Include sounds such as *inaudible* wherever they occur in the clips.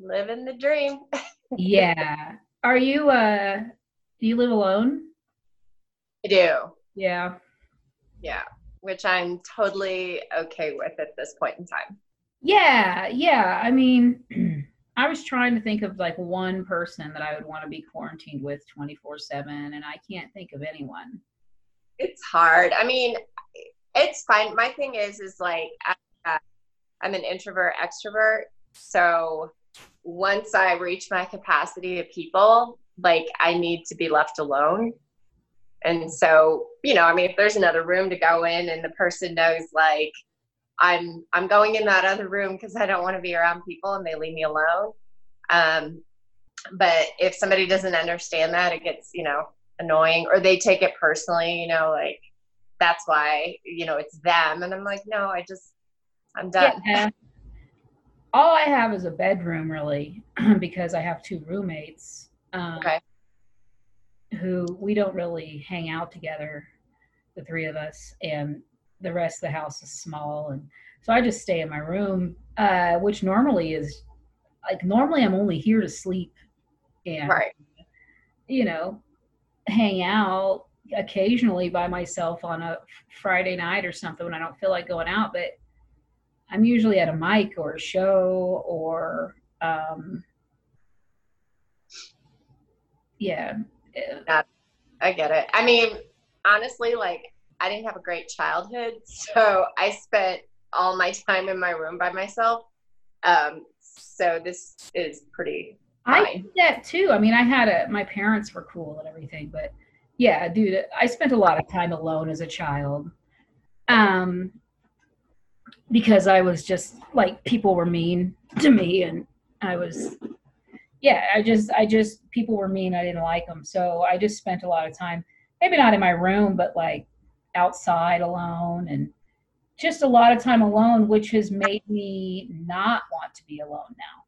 living the dream. yeah. Are you uh do you live alone? I do. Yeah. Yeah. Which I'm totally okay with at this point in time. Yeah, yeah. I mean, *clears throat* I was trying to think of like one person that I would want to be quarantined with 24 7, and I can't think of anyone. It's hard. I mean, it's fine. My thing is, is like, I, I'm an introvert, extrovert. So once I reach my capacity of people, like I need to be left alone. And so, you know, I mean, if there's another room to go in and the person knows like I'm I'm going in that other room because I don't want to be around people and they leave me alone. Um, but if somebody doesn't understand that, it gets, you know, annoying or they take it personally, you know, like that's why, you know, it's them. And I'm like, no, I just I'm done. Yeah all I have is a bedroom really *clears throat* because I have two roommates. Um, okay. Who we don't really hang out together, the three of us, and the rest of the house is small, and so I just stay in my room, uh, which normally is like normally I'm only here to sleep and right. you know hang out occasionally by myself on a Friday night or something when I don't feel like going out, but I'm usually at a mic or a show or um, yeah. yeah. I get it. I mean, honestly, like I didn't have a great childhood, so I spent all my time in my room by myself. Um, so this is pretty. Fine. I did that too. I mean, I had a my parents were cool and everything, but yeah, dude, I spent a lot of time alone as a child. Um, because I was just like people were mean to me and I was yeah, I just I just people were mean, I didn't like them. So I just spent a lot of time maybe not in my room but like outside alone and just a lot of time alone which has made me not want to be alone now.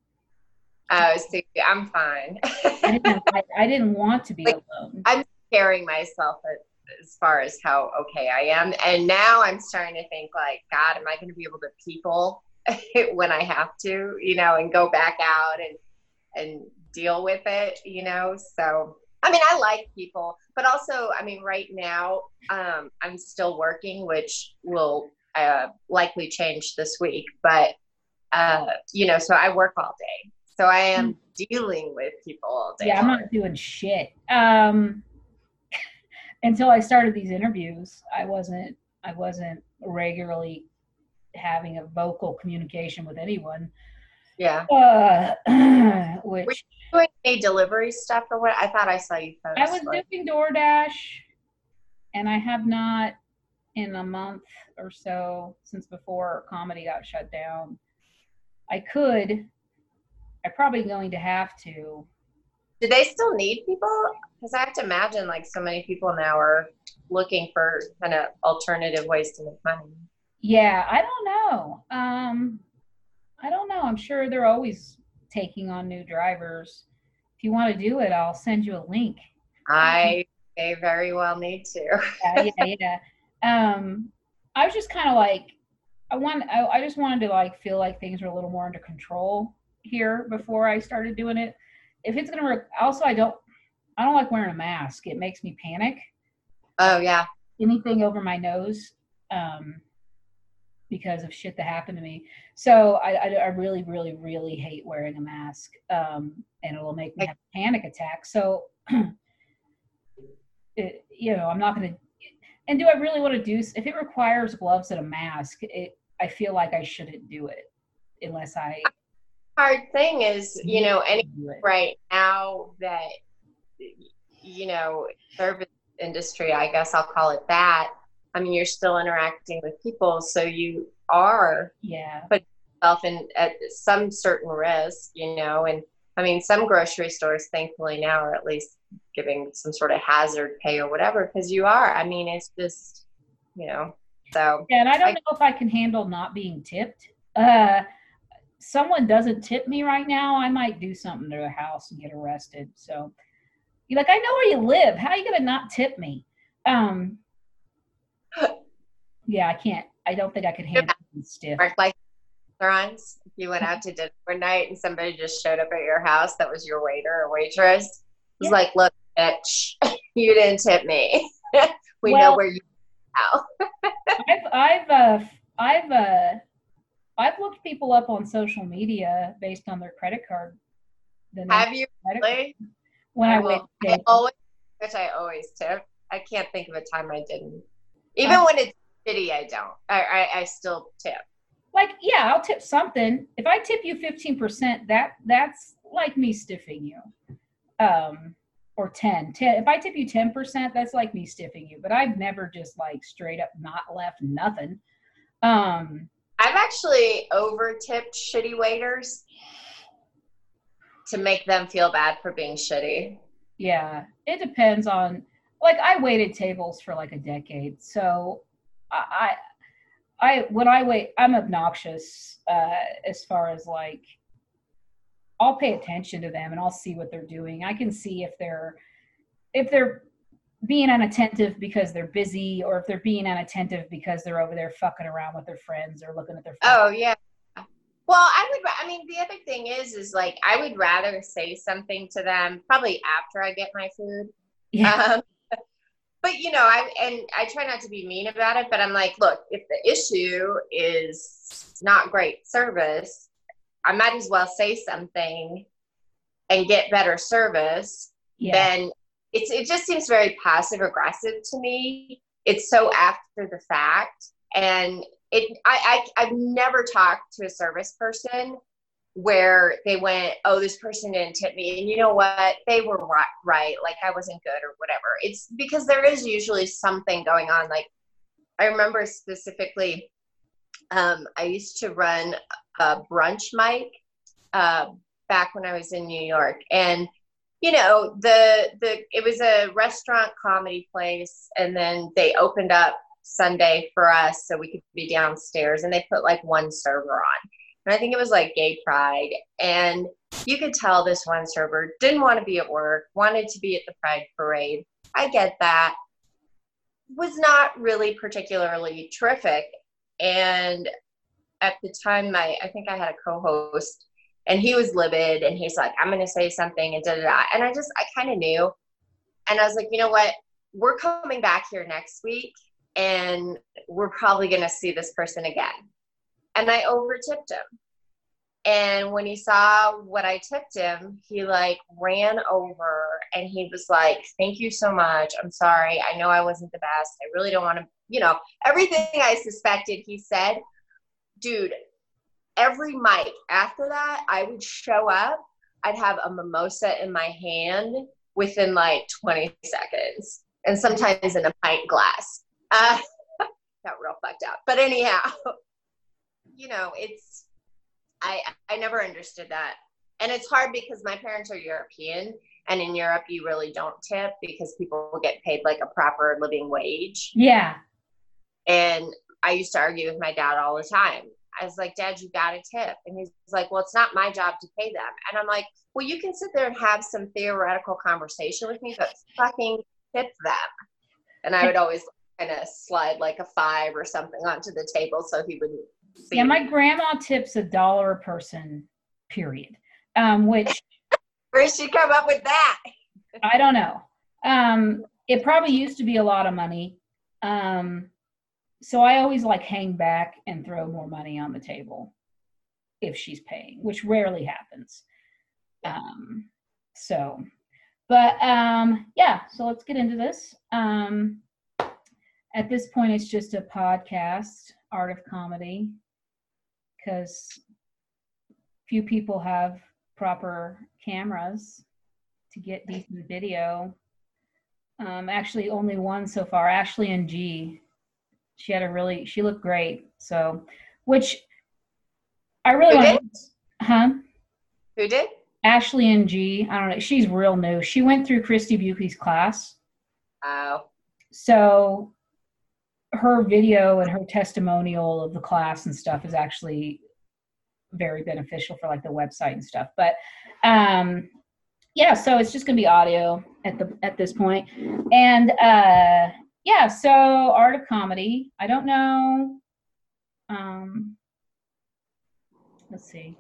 Oh, see, I'm fine. I, didn't, *laughs* I, I, didn't want to be like, alone. I'm scaring myself at as far as how okay I am. And now I'm starting to think like, God, am I going to be able to people *laughs* when I have to, you know, and go back out and and deal with it, you know? So I mean, I like people, but also, I mean, right now, um, I'm still working, which will uh, likely change this week. But uh, you know, so I work all day, so I am mm. dealing with people all day. Yeah, I'm not doing shit. Um, until I started these interviews, I wasn't I wasn't regularly having a vocal communication with anyone. Yeah. Uh, *clears throat* which Were you doing a delivery stuff or what? I thought I saw you post. I was like, doing DoorDash, and I have not in a month or so since before comedy got shut down. I could. I'm probably going to have to do they still need people? Because I have to imagine like so many people now are looking for kind of alternative ways to make money. Yeah, I don't know. Um, I don't know. I'm sure they're always taking on new drivers. If you want to do it, I'll send you a link. I may very well need to. yeah, yeah, yeah. Um, I was just kind of like, I want, I, I just wanted to like feel like things were a little more under control here before I started doing it if it's gonna work, also I don't I don't like wearing a mask. It makes me panic. Oh yeah. Anything over my nose, um, because of shit that happened to me. So I, I, I really, really, really hate wearing a mask, um, and it'll make me have a panic attack. So, *clears throat* it, you know, I'm not gonna. And do I really want to do? If it requires gloves and a mask, it I feel like I shouldn't do it unless I hard thing is, you know, any right now that you know, service industry, I guess I'll call it that. I mean, you're still interacting with people, so you are yeah put yourself in at some certain risk, you know. And I mean, some grocery stores, thankfully now, are at least giving some sort of hazard pay or whatever, because you are. I mean, it's just you know. So yeah, and I don't I, know if I can handle not being tipped. Uh, someone doesn't tip me right now, I might do something to their house and get arrested. So you're like, I know where you live. How are you gonna not tip me? Um *laughs* yeah, I can't. I don't think I could handle it stiff. Like restaurants. If you went out to dinner one night and somebody just showed up at your house that was your waiter or waitress, it was yeah. like, look, bitch, *laughs* you didn't tip me. *laughs* we well, know where you are I've I've uh, I've uh, I've looked people up on social media based on their credit card. Have you really? When I, I went, I always, which I always tip. I can't think of a time I didn't. Even um, when it's shitty, I don't. I, I I still tip. Like yeah, I'll tip something. If I tip you fifteen percent, that that's like me stiffing you. Um, or 10. 10 if i tip you 10% that's like me stiffing you but i've never just like straight up not left nothing um i've actually over tipped shitty waiters to make them feel bad for being shitty yeah it depends on like i waited tables for like a decade so i i when i wait i'm obnoxious uh as far as like I'll pay attention to them and I'll see what they're doing. I can see if they're if they're being unattentive because they're busy or if they're being unattentive because they're over there fucking around with their friends or looking at their phone. Oh yeah. Well, I would I mean the other thing is is like I would rather say something to them probably after I get my food. Yeah. Um, *laughs* but you know, I and I try not to be mean about it, but I'm like, look, if the issue is not great service, I might as well say something and get better service yeah. then it's it just seems very passive aggressive to me. It's so after the fact. And it I, I I've never talked to a service person where they went, oh, this person didn't tip me. And you know what? They were right, right. Like I wasn't good or whatever. It's because there is usually something going on. Like I remember specifically, um, I used to run a brunch mic uh, back when I was in New York, and you know the the it was a restaurant comedy place, and then they opened up Sunday for us so we could be downstairs, and they put like one server on, and I think it was like Gay Pride, and you could tell this one server didn't want to be at work, wanted to be at the Pride parade. I get that. Was not really particularly terrific, and at the time my I think I had a co-host and he was livid and he's like, I'm gonna say something and da da da. And I just I kind of knew. And I was like, you know what? We're coming back here next week and we're probably gonna see this person again. And I over tipped him. And when he saw what I tipped him, he like ran over and he was like, Thank you so much. I'm sorry. I know I wasn't the best. I really don't want to, you know, everything I suspected he said dude, every mic after that, I would show up. I'd have a mimosa in my hand within like 20 seconds, and sometimes in a pint glass. Uh, *laughs* got real fucked up. But anyhow, *laughs* you know, it's I I never understood that, and it's hard because my parents are European, and in Europe you really don't tip because people get paid like a proper living wage. Yeah. And I used to argue with my dad all the time. I was like, Dad, you got a tip. And he's like, Well, it's not my job to pay them. And I'm like, Well, you can sit there and have some theoretical conversation with me, but fucking tip them. And I would always kind of slide like a five or something onto the table so he wouldn't see. Yeah, my grandma tips a dollar a person, period. Um, which *laughs* where'd she come up with that? I don't know. Um, it probably used to be a lot of money. Um, so I always like hang back and throw more money on the table if she's paying, which rarely happens. Um, so, but um, yeah, so let's get into this. Um, at this point, it's just a podcast, Art of Comedy, because few people have proper cameras to get decent video. Um, actually, only one so far, Ashley and G she had a really she looked great. So, which I really Who want. Huh? Who did? Ashley and G. I don't know. She's real new. She went through Christy Buckley's class. Oh. So her video and her testimonial of the class and stuff is actually very beneficial for like the website and stuff. But um yeah, so it's just gonna be audio at the at this point. And uh yeah, so art of comedy. I don't know. Um, let's see.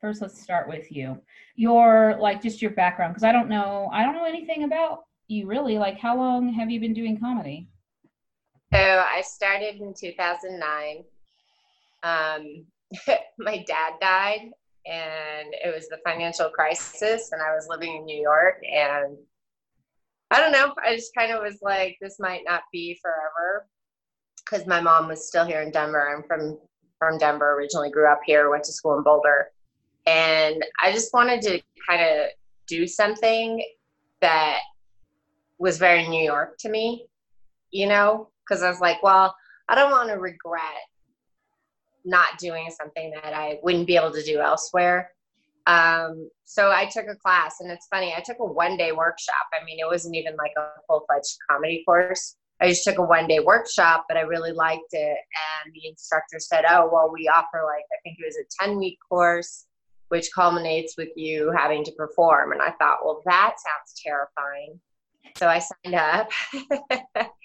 First, let's start with you. Your like just your background, because I don't know. I don't know anything about you really. Like, how long have you been doing comedy? So I started in 2009. Um, *laughs* my dad died, and it was the financial crisis, and I was living in New York, and I don't know. I just kind of was like, this might not be forever because my mom was still here in Denver. I'm from from Denver originally, grew up here, went to school in Boulder, and I just wanted to kind of do something that was very New York to me, you know, because I was like, well, I don't want to regret not doing something that I wouldn't be able to do elsewhere. Um, so I took a class, and it's funny, I took a one day workshop. I mean, it wasn't even like a full fledged comedy course. I just took a one day workshop, but I really liked it. And the instructor said, Oh, well, we offer like, I think it was a 10 week course, which culminates with you having to perform. And I thought, well, that sounds terrifying. So I signed up. *laughs*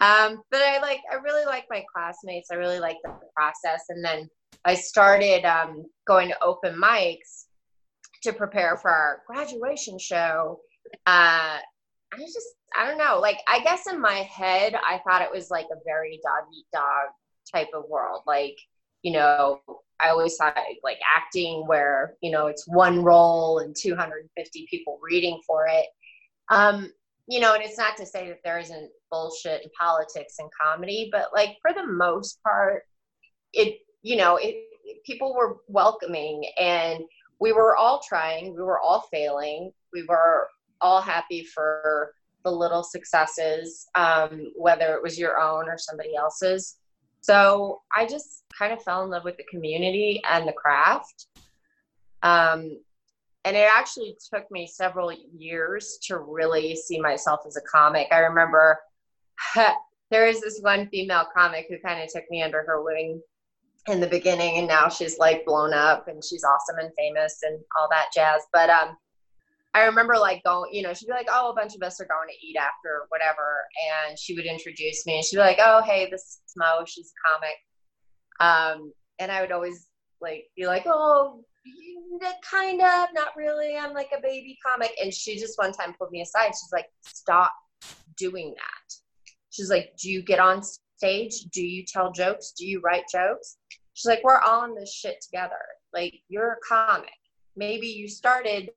um, but I like, I really like my classmates. I really like the process. And then I started um, going to open mics to prepare for our graduation show. Uh, I just, I don't know. Like, I guess in my head, I thought it was like a very dog eat dog type of world. Like, you know, I always thought like acting where, you know, it's one role and 250 people reading for it. Um, you know, and it's not to say that there isn't bullshit and politics and comedy, but like for the most part, it, you know, it, people were welcoming and we were all trying, we were all failing, we were all happy for the little successes, um, whether it was your own or somebody else's. So I just kind of fell in love with the community and the craft. Um, and it actually took me several years to really see myself as a comic. I remember *laughs* there is this one female comic who kind of took me under her wing in the beginning, and now she's like blown up and she's awesome and famous and all that jazz. But um, I remember like going, you know, she'd be like, oh, a bunch of us are going to eat after whatever. And she would introduce me and she'd be like, oh, hey, this is Mo. She's a comic. Um, and I would always like be like, oh, kind of, not really. I'm like a baby comic. And she just one time pulled me aside. She's like, stop doing that. She's like, do you get on stage? Do you tell jokes? Do you write jokes? She's like, we're all in this shit together. Like, you're a comic. Maybe you started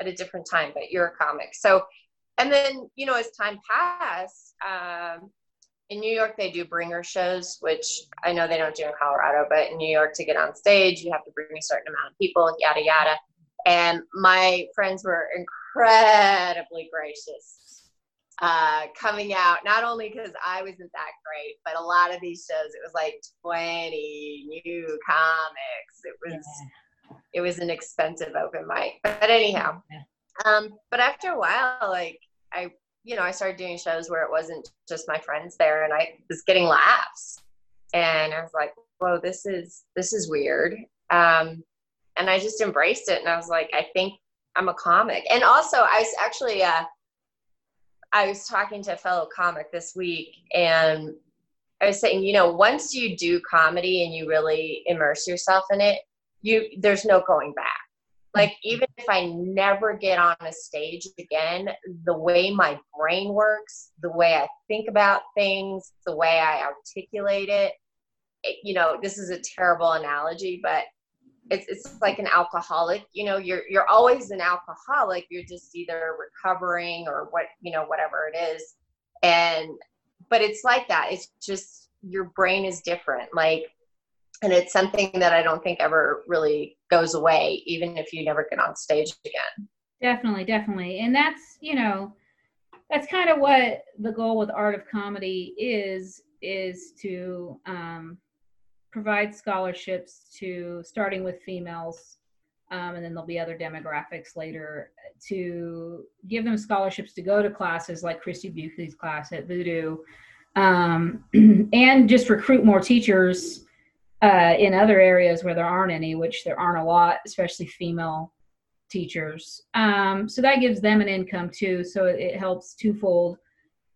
at a different time, but you're a comic. So, and then, you know, as time passed, um, in New York, they do bringer shows, which I know they don't do in Colorado, but in New York, to get on stage, you have to bring a certain amount of people, yada, yada. And my friends were incredibly gracious uh, coming out, not only because I wasn't that great, but a lot of these shows, it was like 20 new comics. It was. Yeah it was an expensive open mic. But anyhow, um, but after a while, like I, you know, I started doing shows where it wasn't just my friends there, and I was getting laughs, and I was like, "Whoa, this is this is weird." Um, and I just embraced it, and I was like, "I think I'm a comic." And also, I was actually, uh, I was talking to a fellow comic this week, and I was saying, you know, once you do comedy and you really immerse yourself in it, you there's no going back like even if i never get on a stage again the way my brain works the way i think about things the way i articulate it, it you know this is a terrible analogy but it's it's like an alcoholic you know you're you're always an alcoholic you're just either recovering or what you know whatever it is. And but it's like that it's just your brain is different. Like and it's something that I don't think ever really goes away, even if you never get on stage again. Definitely, definitely, and that's you know, that's kind of what the goal with art of comedy is is to um, provide scholarships to starting with females um, and then there'll be other demographics later to give them scholarships to go to classes like Christy Buckley's class at Voodoo, um, *clears throat* and just recruit more teachers uh, in other areas where there aren't any, which there aren't a lot, especially female teachers. Um, so that gives them an income too. So it, helps twofold.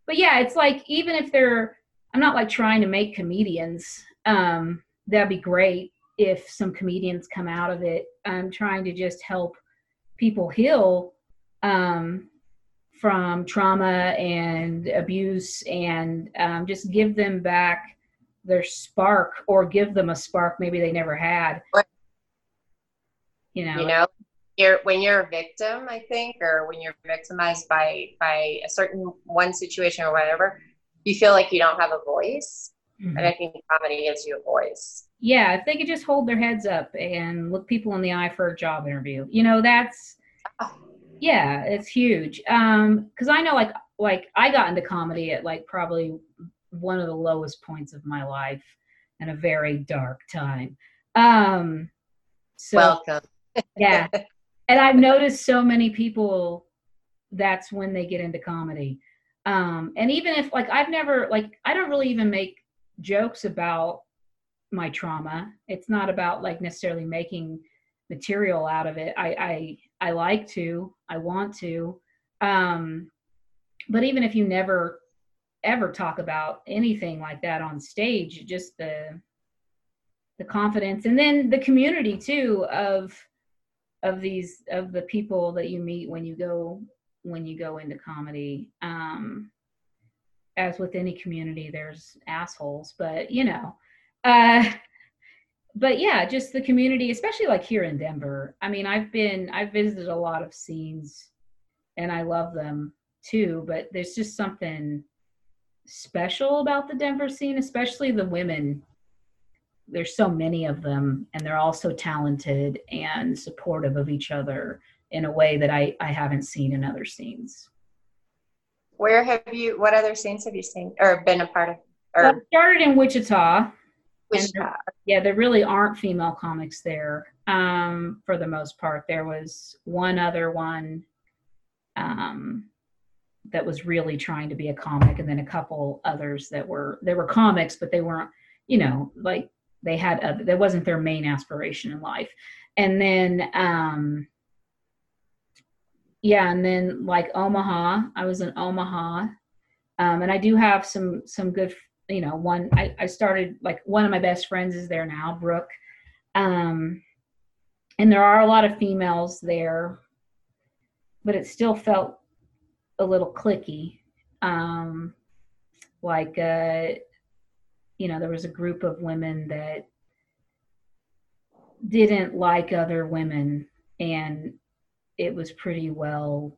But yeah, it's like even if they're, I'm not like trying to make comedians. Um, that'd be great. if some comedians come out of it. I'm trying to just help people heal um, from trauma and abuse and um, just give them back their spark or give them a spark maybe they never had. You know, you know, you're when you're a victim, I think, or when you're victimized by by a certain one situation or whatever, you feel like you don't have a voice. Mm-hmm. And I think comedy gives you a voice. Yeah, if they could just hold their heads up and look people in the eye for a job interview, you know, that's yeah, it's huge. Um, because I know like like I got into comedy at like probably one of the lowest points of my life and a very dark time. Um, so welcome. yeah, *laughs* and I've noticed so many people. That's when they get into comedy. Um, and even if like I've never like I don't really even make jokes about my trauma. It's not about like necessarily making material out of it. I I I like to, I want to. Um, but even if you never ever talk about anything like that on stage, just the the confidence and then the community too of of these of the people that you meet when you go when you go into comedy. Um, as with any community, there's assholes, but you know, uh, but yeah, just the community, especially like here in Denver. I mean, I've been, I've visited a lot of scenes and I love them too, but there's just something special about the Denver scene, especially the women. There's so many of them and they're all so talented and supportive of each other in a way that I, I haven't seen in other scenes. Where have you, what other scenes have you seen or been a part of? Or? Well, started in Wichita there, yeah, there really aren't female comics there um, for the most part. There was one other one um, that was really trying to be a comic, and then a couple others that were they were comics, but they weren't, you know, like they had that wasn't their main aspiration in life. And then, um, yeah, and then like Omaha, I was in Omaha, um, and I do have some some good you know, one I, I started like one of my best friends is there now, Brooke. Um, and there are a lot of females there, but it still felt a little cliquey. Um, like, uh, you know, there was a group of women that didn't like other women, and it was pretty well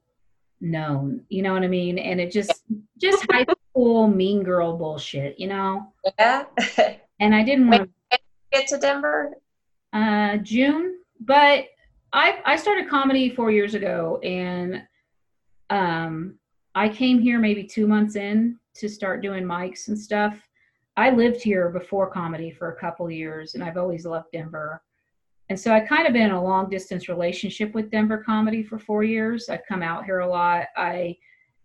known. You know what I mean? And it just, just high school mean girl bullshit, you know? Yeah. *laughs* and I didn't want to get to Denver. Uh, June, but I I started comedy four years ago, and um, I came here maybe two months in to start doing mics and stuff. I lived here before comedy for a couple years, and I've always loved Denver. And so I kind of been in a long distance relationship with Denver comedy for four years. I've come out here a lot. I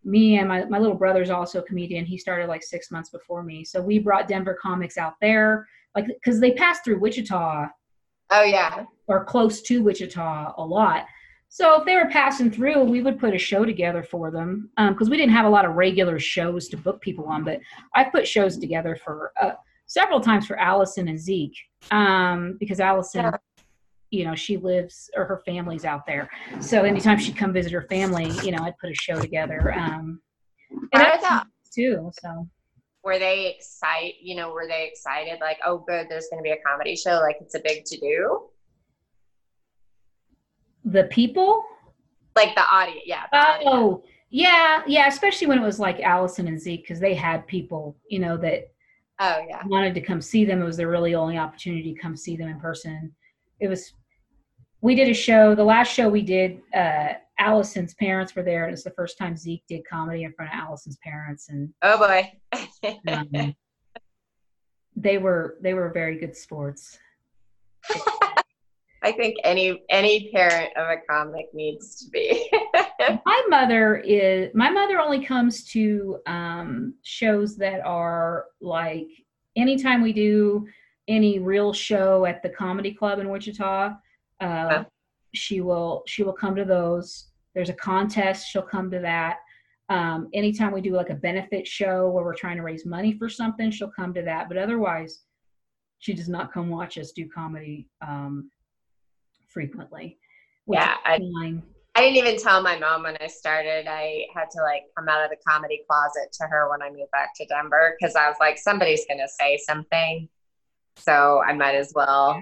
me and my, my little brother's also a comedian. He started like six months before me. So we brought Denver comics out there, like, because they passed through Wichita. Oh, yeah. Or close to Wichita a lot. So if they were passing through, we would put a show together for them because um, we didn't have a lot of regular shows to book people on. But I put shows together for uh, several times for Allison and Zeke um, because Allison yeah. you know she lives or her family's out there. So anytime she'd come visit her family you know i'd put a show together um and i thought too so. Were they excited you know were they excited like oh good there's going to be a comedy show like it's a big to do the people like the audience yeah the oh audience. yeah yeah especially when it was like allison and zeke because they had people you know that oh yeah wanted to come see them it was their really only opportunity to come see them in person it was we did a show. The last show we did, uh, Allison's parents were there. And it's the first time Zeke did comedy in front of Allison's parents, and oh boy, *laughs* um, they were they were very good sports. *laughs* I think any any parent of a comic needs to be. *laughs* my mother is my mother only comes to um, shows that are like anytime we do any real show at the comedy club in Wichita uh, she will she will come to those. There's a contest. She'll come to that. Um, anytime we do like a benefit show where we're trying to raise money for something, she'll come to that. But otherwise, she does not come watch us do comedy um, frequently. Yeah, I, I didn't even tell my mom when I started. I had to like come out of the comedy closet to her when I moved back to Denver because I was like, somebody's going to say something. So I might as well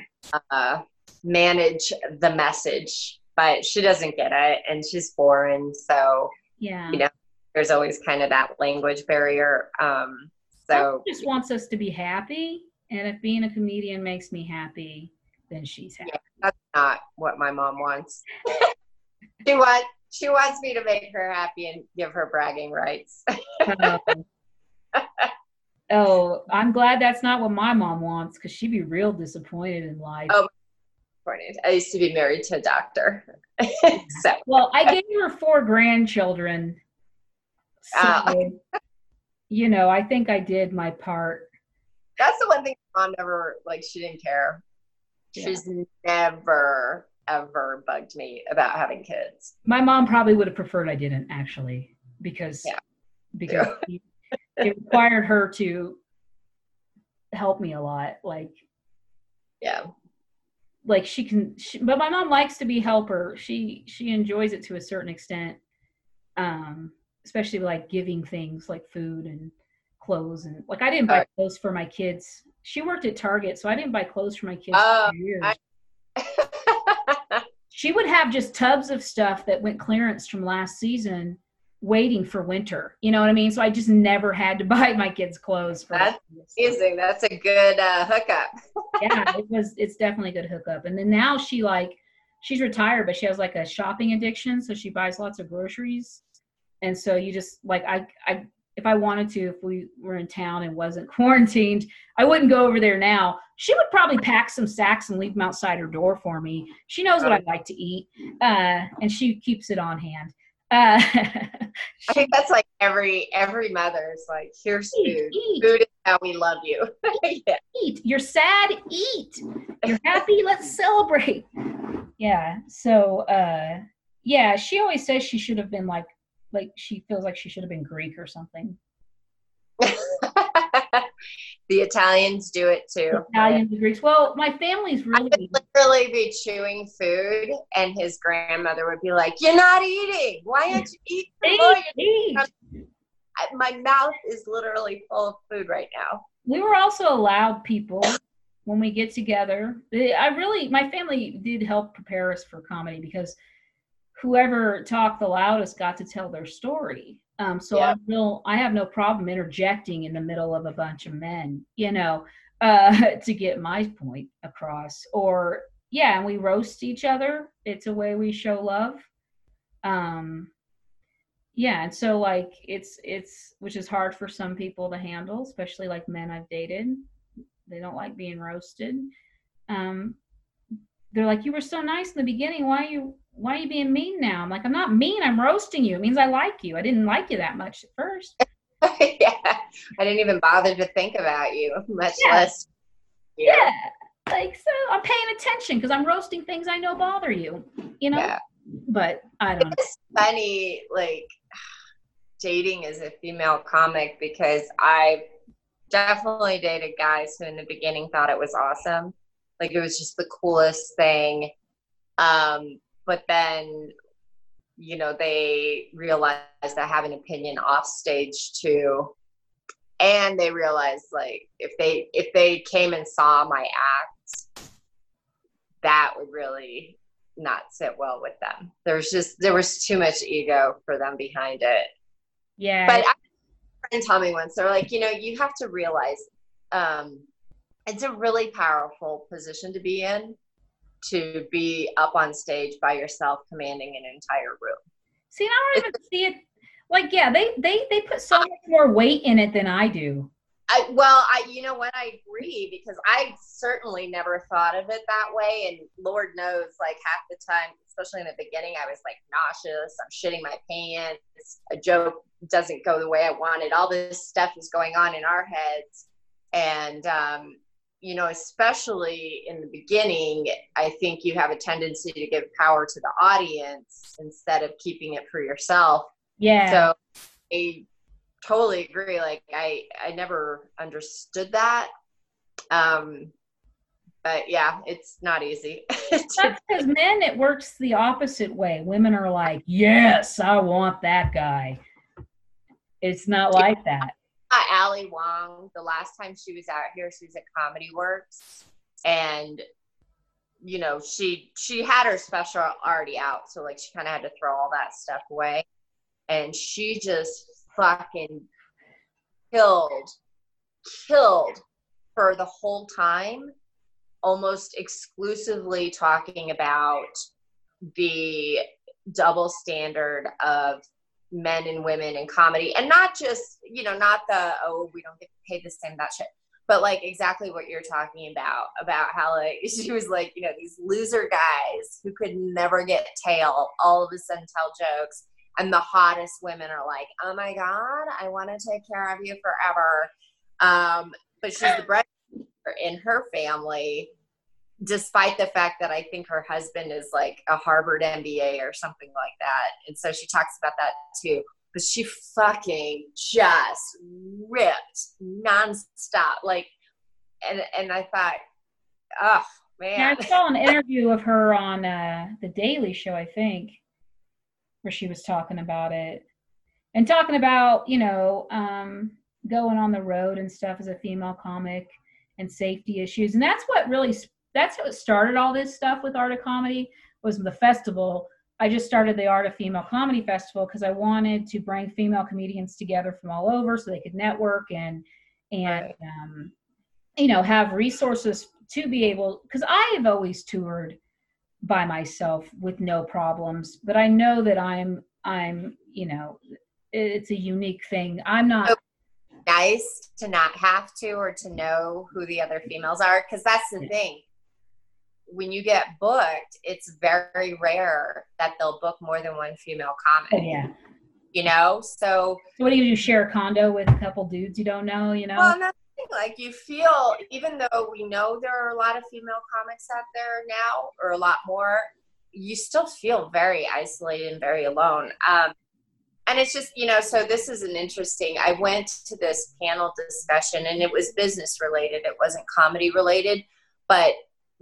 uh, manage the message. But she doesn't get it and she's foreign. So, yeah, you know, there's always kind of that language barrier. Um, so she just wants us to be happy. And if being a comedian makes me happy, then she's happy. Yeah, that's not what my mom wants. *laughs* she wants she wants me to make her happy and give her bragging rights. *laughs* oh. oh, I'm glad that's not what my mom wants because she'd be real disappointed in life. Oh, disappointed. I used to be married to a doctor. *laughs* so. Well, I gave her four grandchildren. So, uh, you know, I think I did my part. That's the one thing mom never, like, she didn't care. Yeah. She's never ever bugged me about having kids. My mom probably would have preferred I didn't actually because yeah. because *laughs* yeah. it required her to help me a lot like yeah like she can she, but my mom likes to be helper she she enjoys it to a certain extent um especially like giving things like food and clothes and like i didn't buy clothes for my kids she worked at target so i didn't buy clothes for my kids uh, for years I, *laughs* she would have just tubs of stuff that went clearance from last season waiting for winter. You know what I mean? So I just never had to *laughs* buy my kids clothes. For That's amazing. That's a good uh, hookup. *laughs* yeah, it was. It's definitely a good hookup. And then now she like she's retired, but she has like a shopping addiction, so she buys lots of groceries. And so you just like I I if I wanted to, if we were in town and wasn't *laughs* quarantined, I wouldn't go over there now. She would probably pack some sacks and leave them outside her door for me. She knows what I like to eat, uh, and she keeps it on hand. Uh, *laughs* I think that's like every every mother's like, here's eat, food. Eat. Food is how we love you. *laughs* yeah. Eat. You're sad. Eat. You're happy. Let's celebrate. Yeah. So, uh, yeah, she always says she should have been like like she feels like she should have been Greek or something. *laughs* the Italians do it too. Italians and Greeks. Well, my family's really I would literally be chewing food, and his grandmother would be like, "You're not eating. Why aren't you eating?" Eat, eat. My mouth is literally full of food right now. We were also allowed people when we get together. I really, my family did help prepare us for comedy because whoever talked the loudest got to tell their story. Um, so yeah. I will, I have no problem interjecting in the middle of a bunch of men, you know, *laughs* uh, to get my point across. Or yeah, and we roast each other. It's a way we show love. Um, yeah, and so like it's it's which is hard for some people to handle, especially like men I've dated. They don't like being roasted. Um, they're like, "You were so nice in the beginning. Why you why are you being mean now? I'm like, I'm not mean. I'm roasting you. It means I like you. I didn't like you that much at first. *laughs* yeah. I didn't even bother to think about you, much yeah. less. You. Yeah. Like, so I'm paying attention because I'm roasting things I know bother you, you know? Yeah. But I don't it's know. funny, like, *sighs* dating as a female comic because I definitely dated guys who in the beginning thought it was awesome. Like, it was just the coolest thing. Um, but then you know they realize they have an opinion off stage too. And they realize like if they if they came and saw my act that would really not sit well with them. There's just there was too much ego for them behind it. Yeah. But I, friend told me once they're like you know you have to realize um it's a really powerful position to be in to be up on stage by yourself commanding an entire room. See, I don't even see it like yeah, they they they put so much more weight in it than I do. I, well, I you know what I agree because I certainly never thought of it that way, and Lord knows, like half the time, especially in the beginning, I was like nauseous. I'm shitting my pants. A joke doesn't go the way I wanted. All this stuff is going on in our heads, and um, you know, especially in the beginning, I think you have a tendency to give power to the audience instead of keeping it for yourself. Yeah. So I totally agree. Like I, I never understood that. Um, but yeah, it's not easy. *laughs* That's because men, it works the opposite way. Women are like, yes, I want that guy. It's not like that. Ali Wong, the last time she was out here, she was at Comedy Works, and you know she she had her special already out, so like she kind of had to throw all that stuff away, and she just fucking killed, killed for the whole time, almost exclusively talking about the double standard of men and women in comedy and not just you know not the oh we don't get paid the same that shit but like exactly what you're talking about about how like *laughs* she was like you know these loser guys who could never get a tail all of a sudden tell jokes and the hottest women are like oh my god i want to take care of you forever. Um, but she's the breadwinner in her family despite the fact that I think her husband is like a Harvard MBA or something like that. And so she talks about that too. But she fucking just ripped nonstop. Like, and and I thought, oh man. Yeah, I saw an interview of her on uh, the Daily Show, I think, where she was talking about it and talking about you know um, going on the road and stuff as a female comic and safety issues, and that's what really that's how it started all this stuff with art of comedy was the festival. I just started the art of female comedy festival because i wanted to bring female comedians together from all over so they could network and and right. um, you know have resources to be able because i have always toured by myself with no problems but i know that i'm i'm you know it's a unique thing. I'm not nice to not have to or to know who the other females are because that's the thing when you get booked, it's very rare that they'll book more than one female comic. Oh, yeah. You know, so. So what do you do? Share a condo with a couple dudes you don't know? You know. Well, that's like you feel, even though we know there are a lot of female comics out there now, or a lot more, you still feel very isolated and very alone. Um, and it's just you know so this is an interesting i went to this panel discussion and it was business related it wasn't comedy related but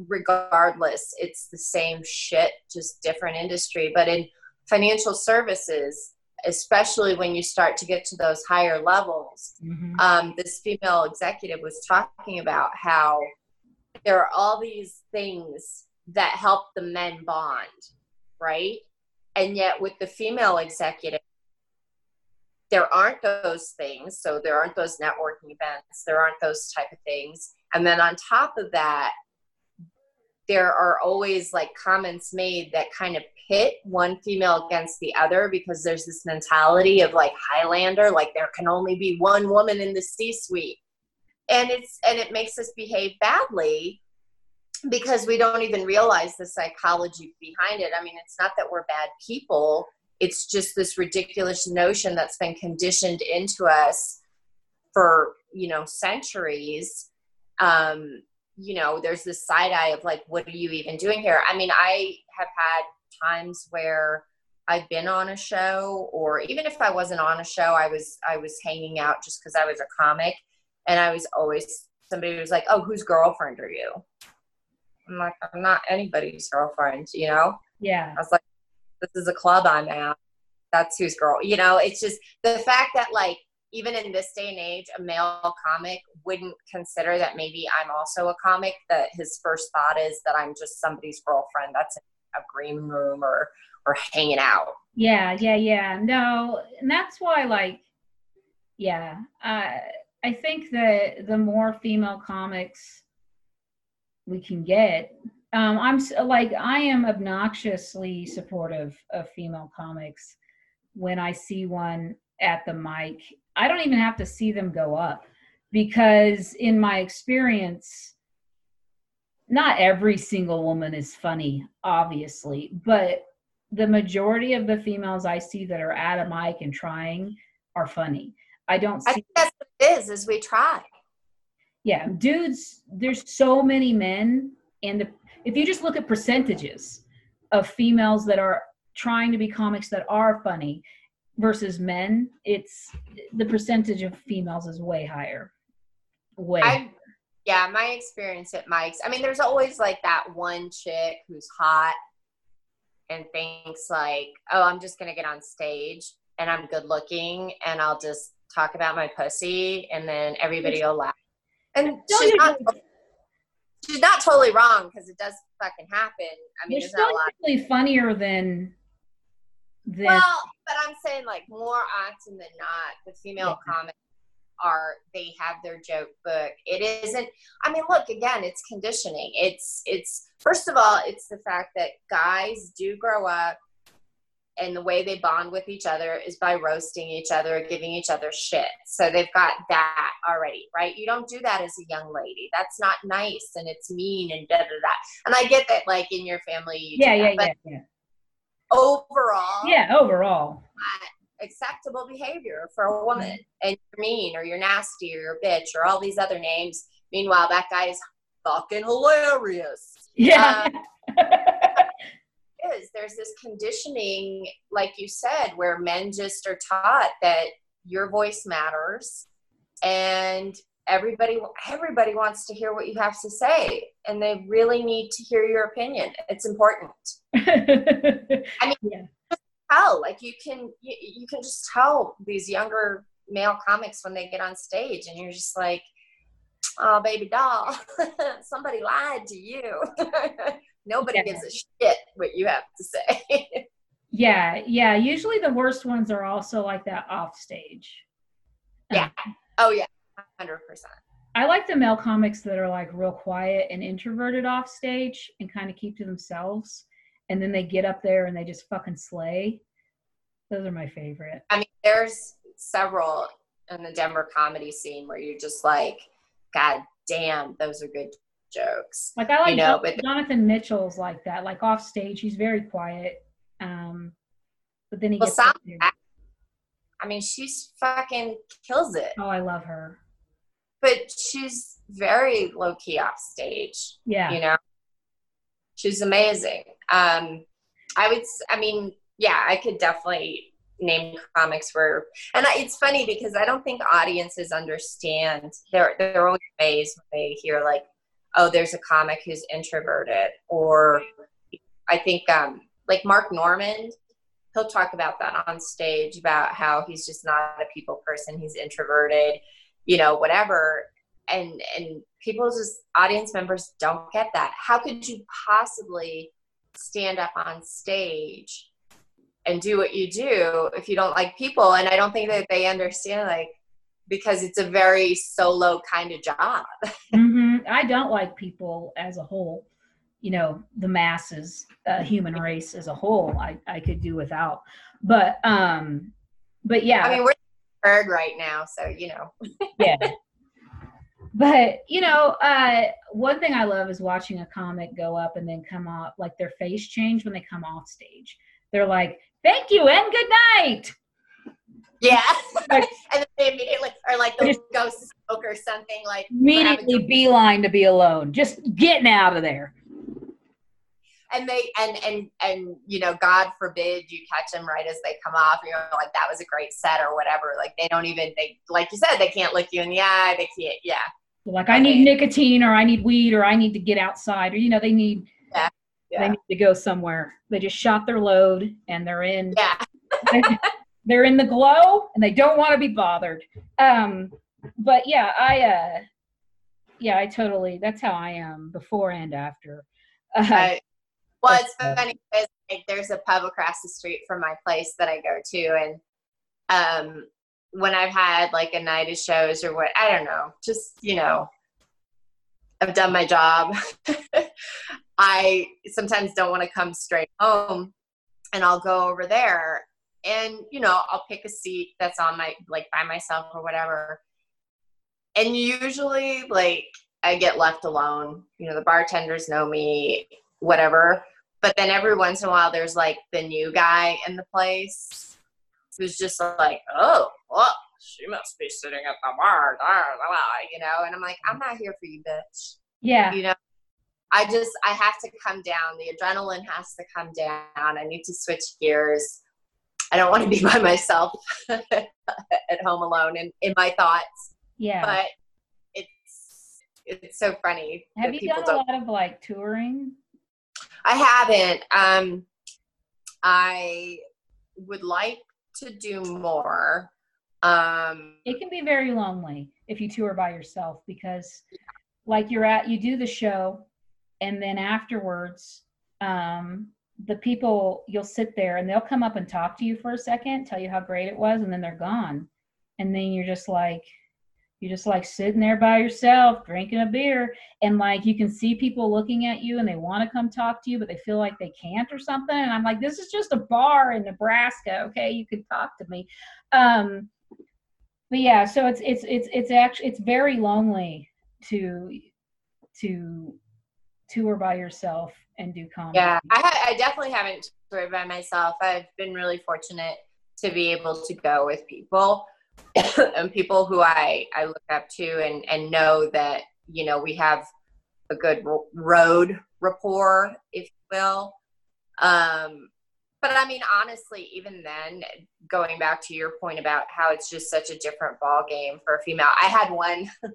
regardless it's the same shit just different industry. But in financial services especially when you start to get to those higher levels mm-hmm. um, this female executive was talking about how there are all these things that help the men bond right? And yet with the female executive there aren't those things. So there aren't those networking events. There aren't those type of things. And then on top of that there are always like comments made that kind of pit one female against the other because there's this mentality of like Highlander, like there can only be one woman in the C suite. And it's and it makes us behave badly because we don't even realize the psychology behind it. I mean, it's not that we're bad people. It's just this ridiculous notion that's been conditioned into us for, you know, centuries. Um, you know, there's this side eye of like, what are you even doing here? I mean, I have had times where I've been on a show, or even if I wasn't on a show, I was I was hanging out just because I was a comic, and I was always somebody was like, "Oh, whose girlfriend are you?" I'm like, "I'm not anybody's girlfriend," you know. Yeah. I was like, "This is a club I'm at. That's whose girl." You know, it's just the fact that like even in this day and age, a male comic wouldn't consider that maybe I'm also a comic, that his first thought is that I'm just somebody's girlfriend that's in a green room or or hanging out. Yeah, yeah, yeah. No, and that's why like yeah, uh, I think that the more female comics we can get, um, I'm like I am obnoxiously supportive of female comics when I see one at the mic I don't even have to see them go up because in my experience not every single woman is funny obviously but the majority of the females I see that are at a mic and trying are funny. I don't see I think that's what it is, is we try. Yeah, dudes, there's so many men and the, if you just look at percentages of females that are trying to be comics that are funny versus men, it's the percentage of females is way higher. Way. I, yeah, my experience at mics. I mean, there's always like that one chick who's hot and thinks like, oh, I'm just gonna get on stage and I'm good looking and I'll just talk about my pussy and then everybody will laugh. And she's not, she's not totally wrong because it does fucking happen. I mean, it's not a lot. funnier than, than. Well, but I'm saying like more often than not, the female yeah. comics are they have their joke book. It isn't. I mean, look again. It's conditioning. It's it's first of all, it's the fact that guys do grow up and the way they bond with each other is by roasting each other, giving each other shit. So they've got that already, right? You don't do that as a young lady. That's not nice and it's mean and da da da. And I get that, like in your family, yeah, yeah, yeah, yeah. Overall, yeah, overall, acceptable behavior for a woman, and you're mean or you're nasty or you're a bitch or all these other names. Meanwhile, that guy is fucking hilarious. Yeah. Um, *laughs* is there's this conditioning like you said where men just are taught that your voice matters and everybody everybody wants to hear what you have to say and they really need to hear your opinion it's important *laughs* i mean yeah. tell like you can you, you can just tell these younger male comics when they get on stage and you're just like oh baby doll *laughs* somebody lied to you *laughs* Nobody yeah. gives a shit what you have to say. yeah, yeah. Usually the worst ones are also like that off stage. Yeah. Um, oh yeah, hundred percent. I like the male comics that are like real quiet and introverted off stage and kind of keep to themselves, and then they get up there and they just fucking slay. Those are my favorite. I mean, there's several in the Denver comedy scene where you're just like, God damn, those are good jokes. Like I like you know, but Jonathan Mitchell's like that. Like off stage, he's very quiet. Um, but then he well, gets. I mean, she's fucking kills it. Oh, I love her. But she's very low key off stage. Yeah. You know, she's amazing. Um, I would. I mean, yeah, I could definitely name comics where and I, it's funny because i don't think audiences understand there are always ways when they hear like oh, there's a comic who's introverted, or I think um, like Mark Normand, he'll talk about that on stage about how he's just not a people person, he's introverted, you know, whatever. And and people just audience members don't get that. How could you possibly stand up on stage and do what you do if you don't like people? And I don't think that they understand like because it's a very solo kind of job. *laughs* mm-hmm. I don't like people as a whole. You know, the masses, uh, human race as a whole, I, I could do without. But um, but yeah. I mean, we're heard right now, so you know. yeah. *laughs* But you know, uh, one thing I love is watching a comic go up and then come off, like their face change when they come off stage. They're like, "Thank you and good night." Yeah. *laughs* *laughs* and then they immediately, or like the ghost smoke or something like. Immediately beeline to be alone, just getting out of there. And they and and and you know, God forbid you catch them right as they come off. You know, like that was a great set or whatever. Like they don't even they like you said they can't look you in the eye. They can't. Yeah. Like I need nicotine or I need weed or I need to get outside or you know they need. Yeah. Yeah. They need to go somewhere. They just shot their load and they're in. Yeah. *laughs* they're in the glow and they don't want to be bothered. Um, but yeah, I uh, yeah, I totally. That's how I am before and after. Uh, right. Well, it's funny because like, there's a pub across the street from my place that I go to, and um, when I've had like a night of shows or what, I don't know, just you know, I've done my job. *laughs* I sometimes don't want to come straight home, and I'll go over there and you know i'll pick a seat that's on my like by myself or whatever. And usually like i get left alone. You know the bartenders know me whatever but then every once in a while there's like the new guy in the place who's just like oh well she must be sitting at the bar you know and i'm like i'm not here for you bitch yeah you know i just i have to come down the adrenaline has to come down i need to switch gears I don't want to be by myself *laughs* at home alone in, in my thoughts. Yeah. But it's it's so funny. Have you done a lot of like touring? I haven't. Um, I would like to do more. Um, it can be very lonely if you tour by yourself because, like, you're at you do the show, and then afterwards, um, the people you'll sit there and they'll come up and talk to you for a second, tell you how great it was, and then they're gone, and then you're just like, you're just like sitting there by yourself drinking a beer and like you can see people looking at you and they want to come talk to you but they feel like they can't or something and i'm like this is just a bar in nebraska okay? You can talk to me. Um but yeah so it's it's it's it's actually it's very lonely to to tour by yourself and do comedy. Yeah i, I definitely haven't toured by myself. I've been really fortunate to be able to go with people *coughs* and people who I, I look up to and, and know that, you know, we have a good road rapport, if you will. Um, but I mean, honestly, even then, going back to your point about how it's just such a different ball game for a female, I had one, *laughs*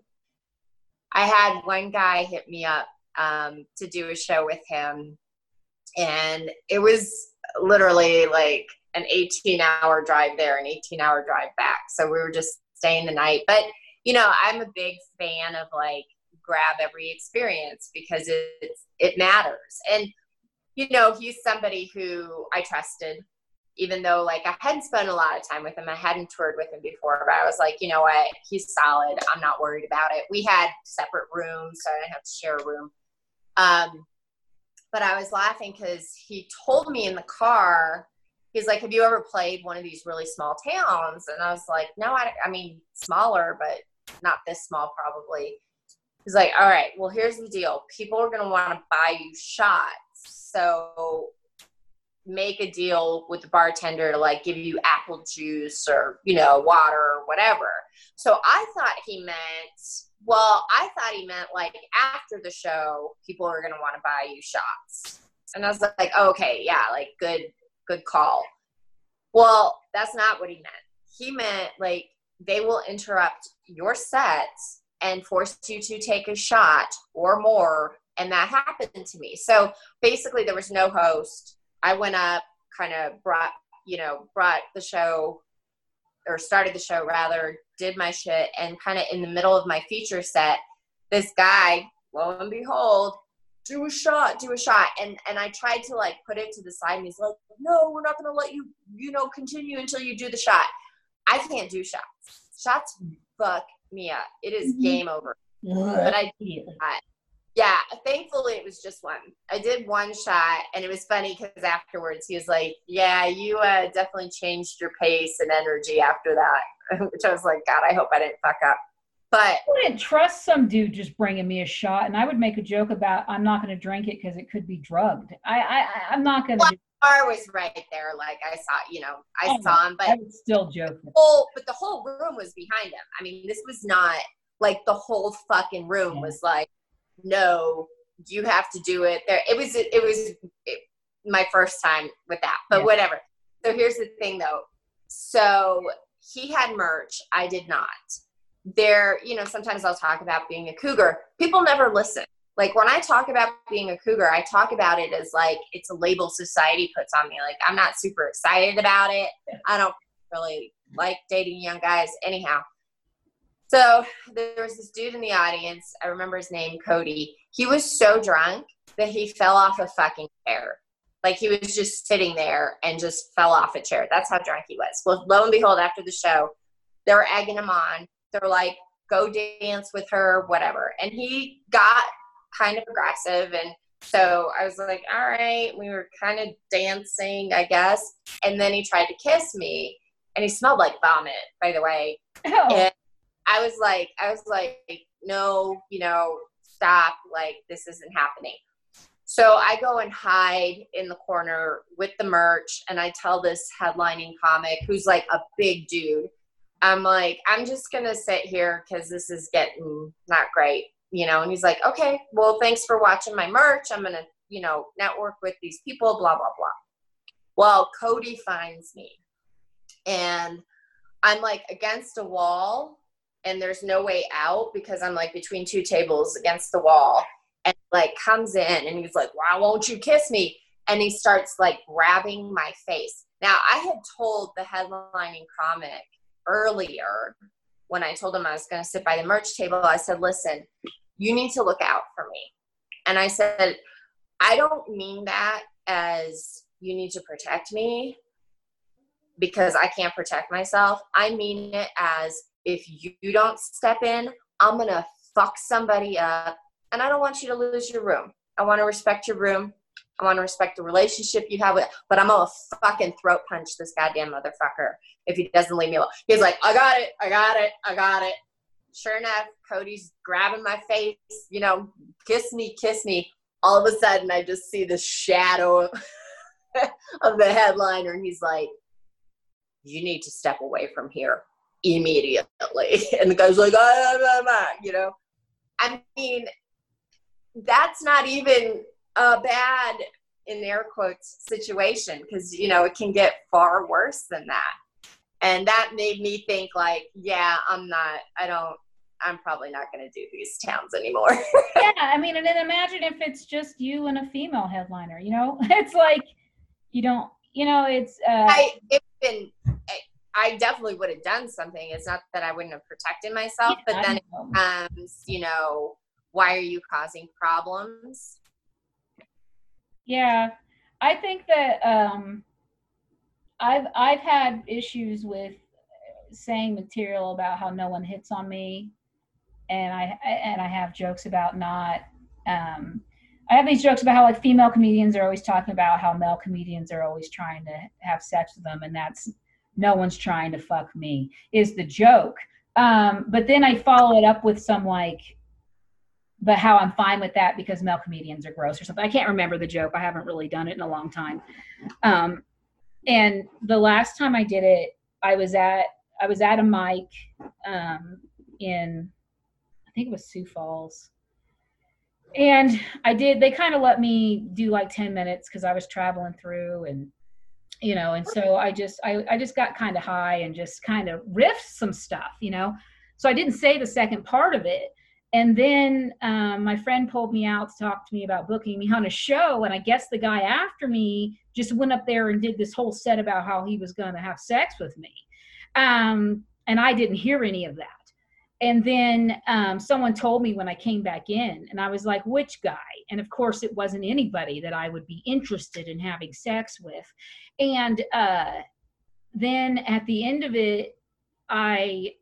I had one guy hit me up um, to do a show with him, and it was literally like an 18 hour drive there, an 18 hour drive back. So we were just staying the night. But, you know, I'm a big fan of like grab every experience because it, it matters. And, you know, he's somebody who I trusted, even though like I hadn't spent a lot of time with him. I hadn't toured with him before, but I was like, you know what? He's solid. I'm not worried about it. We had separate rooms, so I didn't have to share a room. Um, but I was laughing because he told me in the car he's like, have you ever played one of these really small towns? And I was like, no, I, I mean, smaller, but not this small probably. He's like, all right, well, here's the deal. People are going to want to buy you shots. So make a deal with the bartender to like give you apple juice or, you know, water or whatever. So I thought he meant, well, I thought he meant like after the show, people are going to want to buy you shots. And I was like, okay, yeah, like good good call. Well, that's not what he meant. He meant like they will interrupt your sets and force you to take a shot or more. And that happened to me. So basically, there was no host. I went up, kind of brought, you know, brought the show or started the show rather, did my shit, and kind of in the middle of my feature set, this guy, lo and behold, do a shot, do a shot. And and I tried to like put it to the side and he's like, No, we're not gonna let you, you know, continue until you do the shot. I can't do shots. Shots fuck me up. It is mm-hmm. game over. But I yeah, thankfully it was just one. I did one shot, and it was funny because afterwards he was like, "Yeah, you uh, definitely changed your pace and energy after that." *laughs* Which I was like, "God, I hope I didn't fuck up." But I wouldn't trust some dude just bringing me a shot, and I would make a joke about I'm not going to drink it because it could be drugged. I, I I'm not going to. Well, bar was right there. Like I saw, you know, I oh, saw him, but I still. The whole, but the whole room was behind him. I mean, this was not like the whole fucking room yeah. was like, no, you have to do it. There, it was, it, it was it, my first time with that, but yeah. whatever. So here's the thing, though. So he had merch. I did not there, you know, sometimes I'll talk about being a cougar. People never listen. Like when I talk about being a cougar, I talk about it as like it's a label society puts on me. Like I'm not super excited about it. I don't really like dating young guys anyhow. So there was this dude in the audience. I remember his name, Cody. He was so drunk that he fell off a fucking chair. Like he was just sitting there and just fell off a chair. That's how drunk he was. Well, lo and behold, after the show, they were egging him on they're like, go dance with her, whatever. And he got kind of aggressive. And so I was like, all right, we were kind of dancing, I guess. And then he tried to kiss me and he smelled like vomit, by the way. Oh. And I was like, I was like, no, you know, stop. Like, this isn't happening. So I go and hide in the corner with the merch, and I tell this headlining comic who's like a big dude I'm like, I'm just gonna sit here because this is getting not great, you know. And he's like, okay, well, thanks for watching my merch. I'm gonna, you know, network with these people, blah blah blah. Well, Cody finds me, and I'm like against a wall, and there's no way out because I'm like between two tables against the wall. And like comes in and he's like, Why won't you kiss me? And he starts like grabbing my face. Now I had told the headlining comic earlier when I told him I was going to sit by the merch table, I said, Listen, you need to look out for me. And I said, I don't mean that as you need to protect me because I can't protect myself. I mean it as if you don't step in, I'm going to fuck somebody up. And I don't want you to lose your room. I want to respect your room. I want to respect the relationship you have with, but I'm gonna fucking throat punch this goddamn motherfucker if he doesn't leave me alone. He's like, I got it, I got it, I got it. Sure enough, Cody's grabbing my face, you know, kiss me, kiss me. All of a sudden, I just see the shadow of *laughs* the headliner, and he's like, You need to step away from here immediately. *laughs* And the guy's like, ah, ah, ah, you know, I mean, that's not even a bad, in air quotes, situation because, you know, it can get far worse than that. And that made me think, like, yeah, I'm not, I don't, I'm probably not going to do these towns anymore. *laughs* yeah, I mean, and then imagine if it's just you and a female headliner. You know, *laughs* it's like you don't. You know, it's. Uh, I it's been. I definitely would have done something. It's not that I wouldn't have protected myself, yeah, but then it becomes, you know, why are you causing problems? Yeah, I think that um, I've I've had issues with saying material about how no one hits on me and I and I have jokes about not. Um, I have these jokes about how like female comedians are always talking about how male comedians are always trying to have sex with them, and that's no one's trying to fuck me is the joke. Um, but then I follow it up with some like, but how I'm fine with that because male comedians are gross or something. I can't remember the joke. I haven't really done it in a long time. Um, and the last time I did it, I was at I was at a mic um, in I think it was Sioux Falls. And I did, they kind of let me do like 10 minutes because I was traveling through and, you know, and so I just, I, I just got kind of high and just kind of riffed some stuff, you know. So I didn't say the second part of it. And then um, my friend pulled me out to talk to me about booking me on a show. And I guess the guy after me just went up there and did this whole set about how he was going to have sex with me. Um, and I didn't hear any of that and then um, someone told me when I came back in, and I was like, which guy? And of course, it wasn't anybody that I would be interested in having sex with. And uh, then at the end of it, I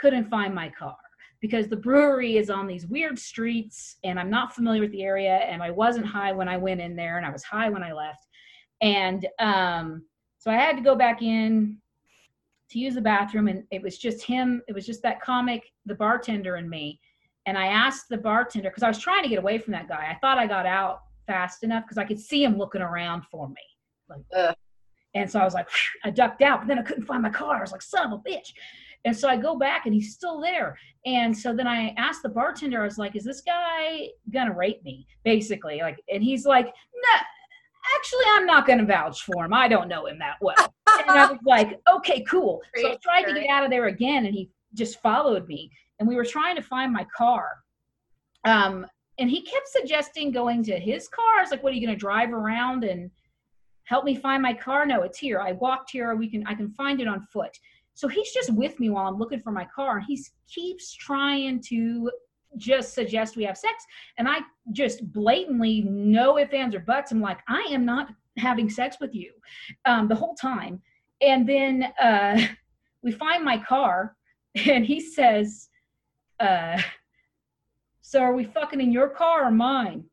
couldn't find my car because the brewery is on these weird streets and I'm not familiar with the area. And I wasn't high when I went in there, and I was high when I left. And um, so I had to go back in to use the bathroom and it was just him it was just that comic the bartender and me and i asked the bartender because i was trying to get away from that guy i thought i got out fast enough because i could see him looking around for me like uh. and so i was like i ducked out but then i couldn't find my car i was like son of a bitch and so i go back and he's still there and so then i asked the bartender i was like is this guy gonna rape me basically like and he's like no actually, I'm not going to vouch for him. I don't know him that well. and I was like, *laughs* okay, cool. So I tried to get out of there again, and he just followed me. And we were trying to find my car. Um, and he kept suggesting going to his car. I was like, what are you going to drive around and help me find my car? No, it's here. I walked here. We can, I can find it on foot. So he's just with me while I'm looking for my car. He keeps trying to just suggest we have sex. And I just blatantly, no ifs, ands, or buts. I'm like, I am not having sex with you um, the whole time. And then uh, *laughs* we find my car, *laughs* and he says, uh, So are we fucking in your car or mine?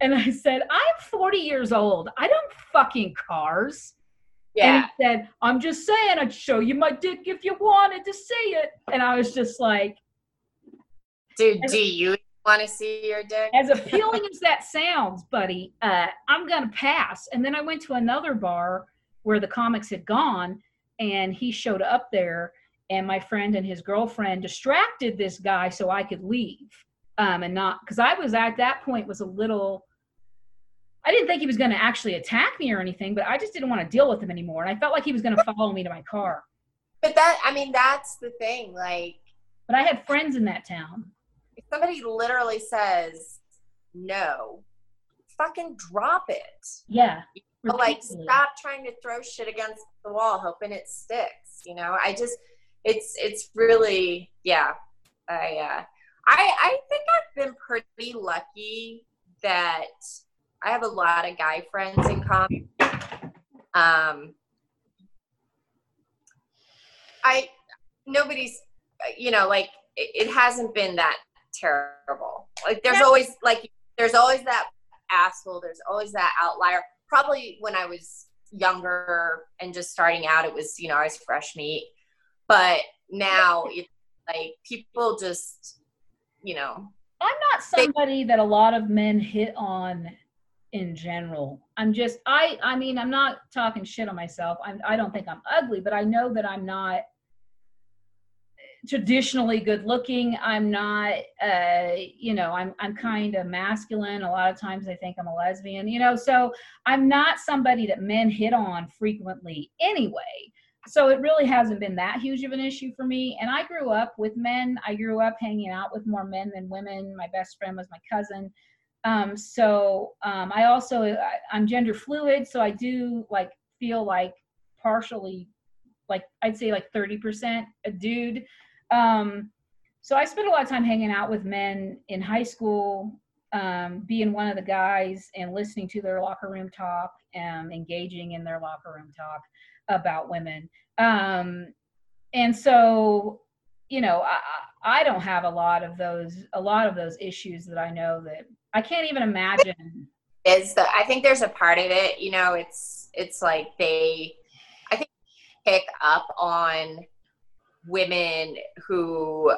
And I said, I'm 40 years old. I don't fucking cars. Yeah. And he said, I'm just saying, I'd show you my dick if you wanted to see it. And I was just like, Dude, do you want to see your dick? As appealing as that sounds, buddy, uh, I'm gonna pass. And then I went to another bar where the comics had gone, and he showed up there, and my friend and his girlfriend distracted this guy so I could leave, um, and not because I was at that point was a little. I didn't think he was going to actually attack me or anything, but I just didn't want to deal with him anymore. And I felt like he was going to follow me to my car. But that, I mean, that's the thing. Like, but I had friends in that town. If somebody literally says no, fucking drop it. Yeah. like, stop trying to throw shit against the wall, hoping it sticks. You know, I just, it's, it's really, yeah. I, uh, I, I think I've been pretty lucky that I have a lot of guy friends in common. Um, I nobody's you know like it, it hasn't been that terrible. Like there's always like there's always that asshole. There's always that outlier. Probably when I was younger and just starting out, it was you know I was fresh meat, but now it's like people just you know. I'm not somebody that a lot of men hit on in general. I'm just I I mean I'm not talking shit on myself. I'm I don't think I'm ugly, but I know that I'm not traditionally good looking. I'm not uh you know, I'm I'm kind of masculine. A lot of times I think I'm a lesbian, you know, so I'm not somebody that men hit on frequently anyway. So it really hasn't been that huge of an issue for me. And I grew up with men. I grew up hanging out with more men than women. My best friend was my cousin um, so um, I also I, I'm gender fluid, so I do like feel like partially, like I'd say like 30% a dude. Um, so I spent a lot of time hanging out with men in high school, um, being one of the guys and listening to their locker room talk, and engaging in their locker room talk about women. Um, and so, you know, I, I don't have a lot of those a lot of those issues that I know that I can't even imagine. Is the I think there's a part of it, you know, it's it's like they I think pick up on women who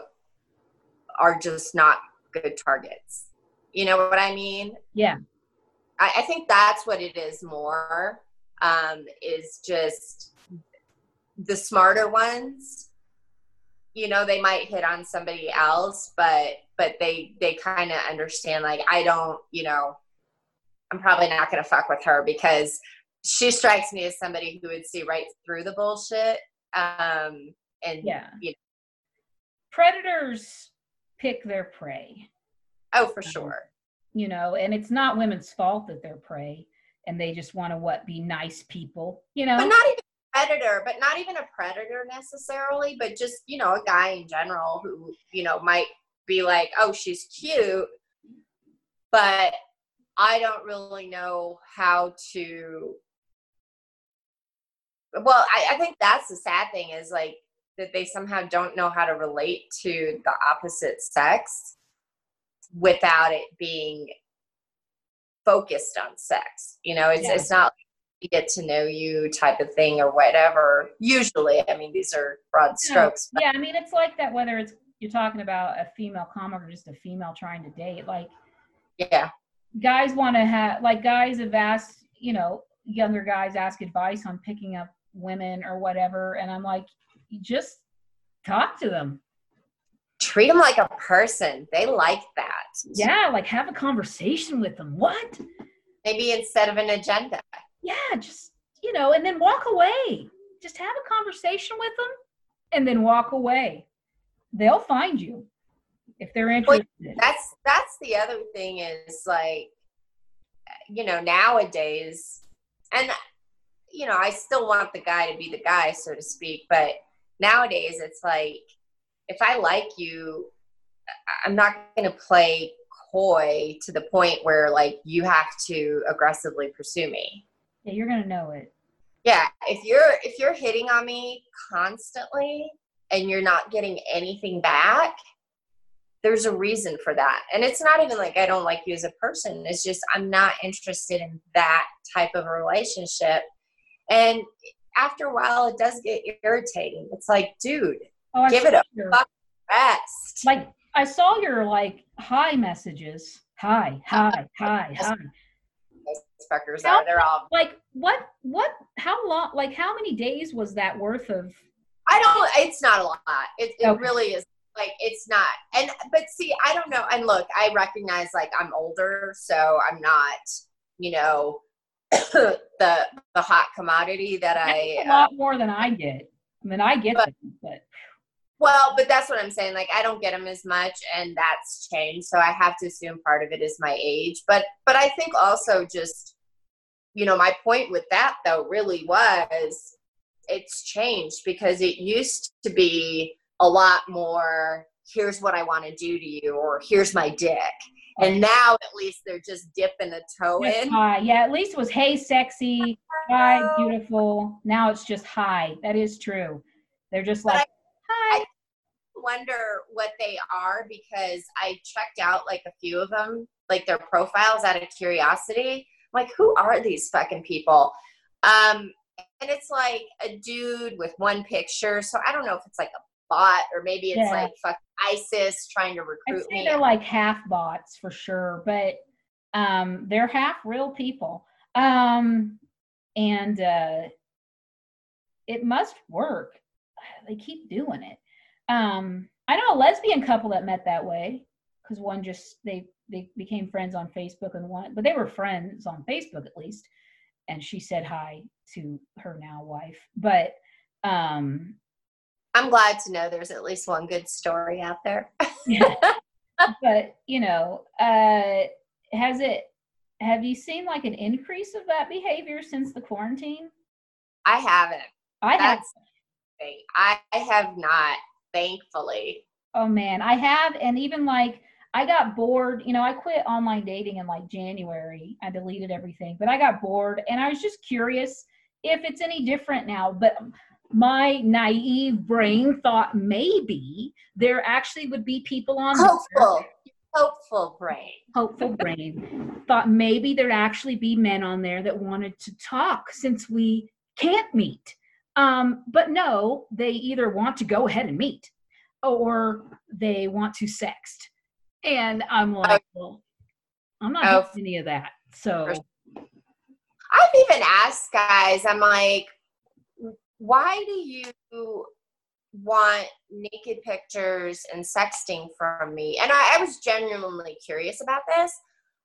are just not good targets. You know what I mean? Yeah. I, I think that's what it is more. Um, is just the smarter ones you know they might hit on somebody else but but they they kind of understand like i don't you know i'm probably not going to fuck with her because she strikes me as somebody who would see right through the bullshit um and yeah. you know. predators pick their prey. Oh for um, sure. you know and it's not women's fault that they're prey and they just want to what be nice people you know? But not even predator, but not even a predator necessarily, but just, you know, a guy in general who, you know, might be like, oh, she's cute, but I don't really know how to. Well, I, I think that's the sad thing is like that they somehow don't know how to relate to the opposite sex without it being focused on sex. You know, it's yeah. it's not get to know you type of thing or whatever. Usually, I mean, these are broad strokes. Yeah, yeah I mean, it's like that whether it's you're talking about a female comic or just a female trying to date. Like, yeah, guys want to have like guys have asked, you know, younger guys ask advice on picking up women or whatever, and I'm like, just talk to them. Treat them like a person. They like that. Yeah, like have a conversation with them. What? Maybe instead of an agenda yeah, just, you know, and then walk away. Just have a conversation with them and then walk away. They'll find you if they're interested. Well, that's that's the other thing is like you know, nowadays and you know, I still want the guy to be the guy, so to speak, but nowadays it's like if I like you, I'm not going to play coy to the point where like you have to aggressively pursue me. Yeah, you're gonna know it. Yeah, if you're if you're hitting on me constantly and you're not getting anything back, there's a reason for that. And it's not even like I don't like you as a person. It's just I'm not interested in that type of relationship. And after a while, it does get irritating. It's like, dude, oh, give it a your, rest. Like I saw your like hi messages. Hi, hi, hi, hi fuckers how, are. They're all like what what how long like how many days was that worth of I don't it's not a lot. It it okay. really is like it's not and but see I don't know and look I recognize like I'm older so I'm not you know *clears throat* the the hot commodity that That's I a lot uh, more than I get. I mean, I get but, them, but well, but that's what I'm saying. Like I don't get them as much, and that's changed. So I have to assume part of it is my age. But but I think also just, you know, my point with that though really was it's changed because it used to be a lot more. Here's what I want to do to you, or here's my dick. And now at least they're just dipping a toe just in. Hi. Yeah, at least it was hey sexy, hi beautiful. Now it's just hi. That is true. They're just like hi. I wonder what they are because I checked out like a few of them, like their profiles out of curiosity. like, who are these fucking people? Um, and it's like a dude with one picture. So I don't know if it's like a bot or maybe it's yeah. like fuck ISIS trying to recruit I'd say me. They're like half bots for sure, but um, they're half real people. Um, and uh, it must work. They keep doing it. Um, I know a lesbian couple that met that way because one just they they became friends on Facebook and one, but they were friends on Facebook at least. And she said hi to her now wife, but um, I'm glad to know there's at least one good story out there. yeah. *laughs* But, you know, uh, has it, have you seen like an increase of that behavior since the quarantine? I haven't. I have. I have not, thankfully. Oh man, I have. And even like, I got bored. You know, I quit online dating in like January. I deleted everything, but I got bored and I was just curious if it's any different now. But my naive brain thought maybe there actually would be people on hopeful there, hopeful brain hopeful brain thought maybe there'd actually be men on there that wanted to talk since we can't meet um, but no they either want to go ahead and meet or they want to sext and i'm like oh. well i'm not oh. doing any of that so i've even asked guys i'm like why do you want naked pictures and sexting from me? And I, I was genuinely curious about this.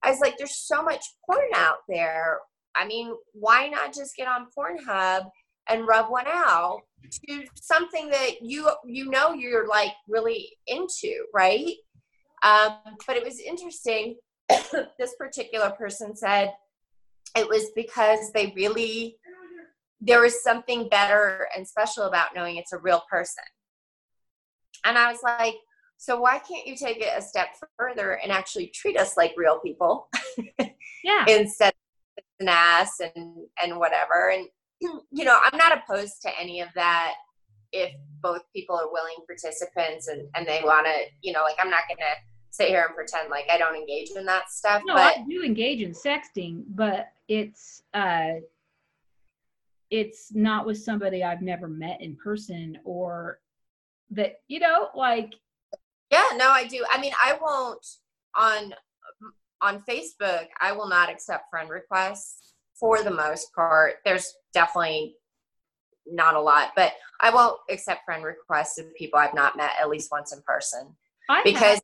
I was like, there's so much porn out there. I mean, why not just get on Pornhub and rub one out to something that you you know you're like really into, right? Um, but it was interesting. *coughs* this particular person said it was because they really there was something better and special about knowing it's a real person. And I was like, so why can't you take it a step further and actually treat us like real people? *laughs* yeah. Instead of an ass and and whatever. And you know, I'm not opposed to any of that if both people are willing participants and, and they want to, you know, like I'm not gonna sit here and pretend like I don't engage in that stuff. No, but I do engage in sexting, but it's uh it's not with somebody I've never met in person or that, you know, like. Yeah, no, I do. I mean, I won't on on Facebook, I will not accept friend requests for the most part. There's definitely not a lot, but I won't accept friend requests of people I've not met at least once in person. I because have.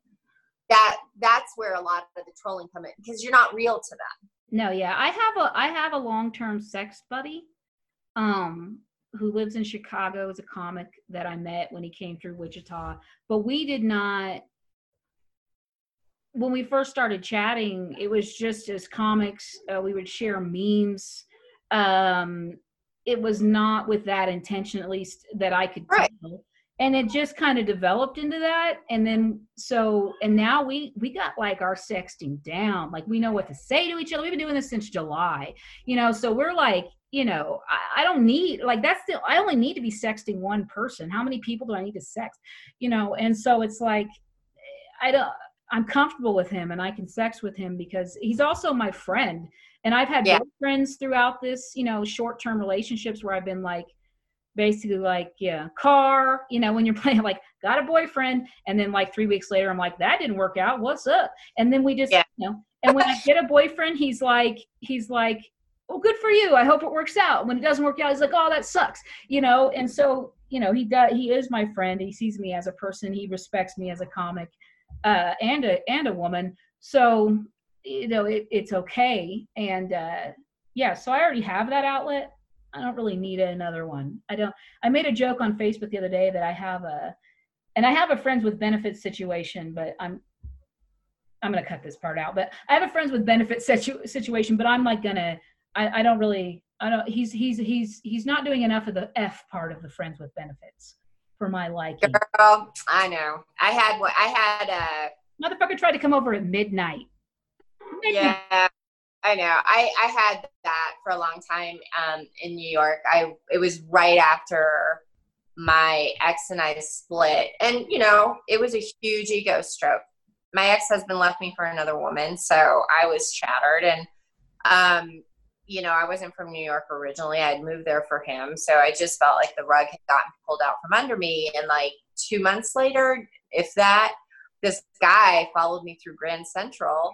that that's where a lot of the trolling come in because you're not real to them. No, yeah. I have a I have a long-term sex buddy um, who lives in Chicago, is a comic that I met when he came through Wichita. But we did not, when we first started chatting, it was just as comics, uh, we would share memes. Um, it was not with that intention, at least that I could right. tell. And it just kind of developed into that. And then so and now we we got like our sexting down. Like we know what to say to each other. We've been doing this since july you know? So we're like you know I, I don't need like that's the i only need to be sexting one person. How many people do i need to sext you know? And so it's like i don't i'm comfortable with him and i can sex with him because he's also my friend. And i've had yeah. friends throughout this you know short-term relationships where i've been like basically like yeah car you know when you're *laughs* playing like got a boyfriend? And then like three weeks later i'm like that didn't work out. What's up? And then we just yeah. you know and when i *laughs* get a boyfriend he's like he's like oh good for you. I hope it works out. When it doesn't work out he's like oh that sucks you know? And so you know he does he is my friend. He sees me as a person. He respects me as a comic uh and a and a woman so you know it, it's okay and uh yeah so i already have that outlet I don't really need another one. I don't. I made a joke on Facebook the other day that I have a, and I have a friends with benefits situation, but I'm I'm gonna cut this part out. But I have a friends with benefits situ- situation, but I'm like gonna. I, I don't really. I don't. He's he's he's he's not doing enough of the F part of the friends with benefits for my liking. Girl, I know. I had what I had. a Motherfucker tried to come over at midnight. midnight. Yeah, I know. I I had that for a long time um, in New York. I it was right after my ex and I split, and you know it was a huge ego stroke. My ex husband left me for another woman, so I was shattered, and um, you know, I wasn't from New York originally. I'd moved there for him. So I just felt like the rug had gotten pulled out from under me. And like two months later, if that, this guy followed me through Grand Central.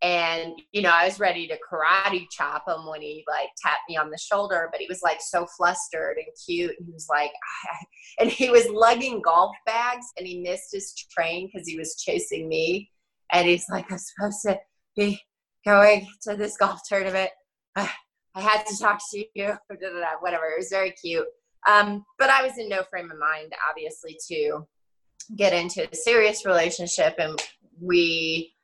And, you know, I was ready to karate chop him when he like tapped me on the shoulder, but he was like so flustered and cute. And he was like, *laughs* and he was lugging golf bags and he missed his train because he was chasing me. And he's like, I'm supposed to be going to this golf tournament *sighs* I had to talk to you, *laughs* whatever. It was very cute. Um, but I was in no frame of mind, obviously, to get into a serious relationship, and we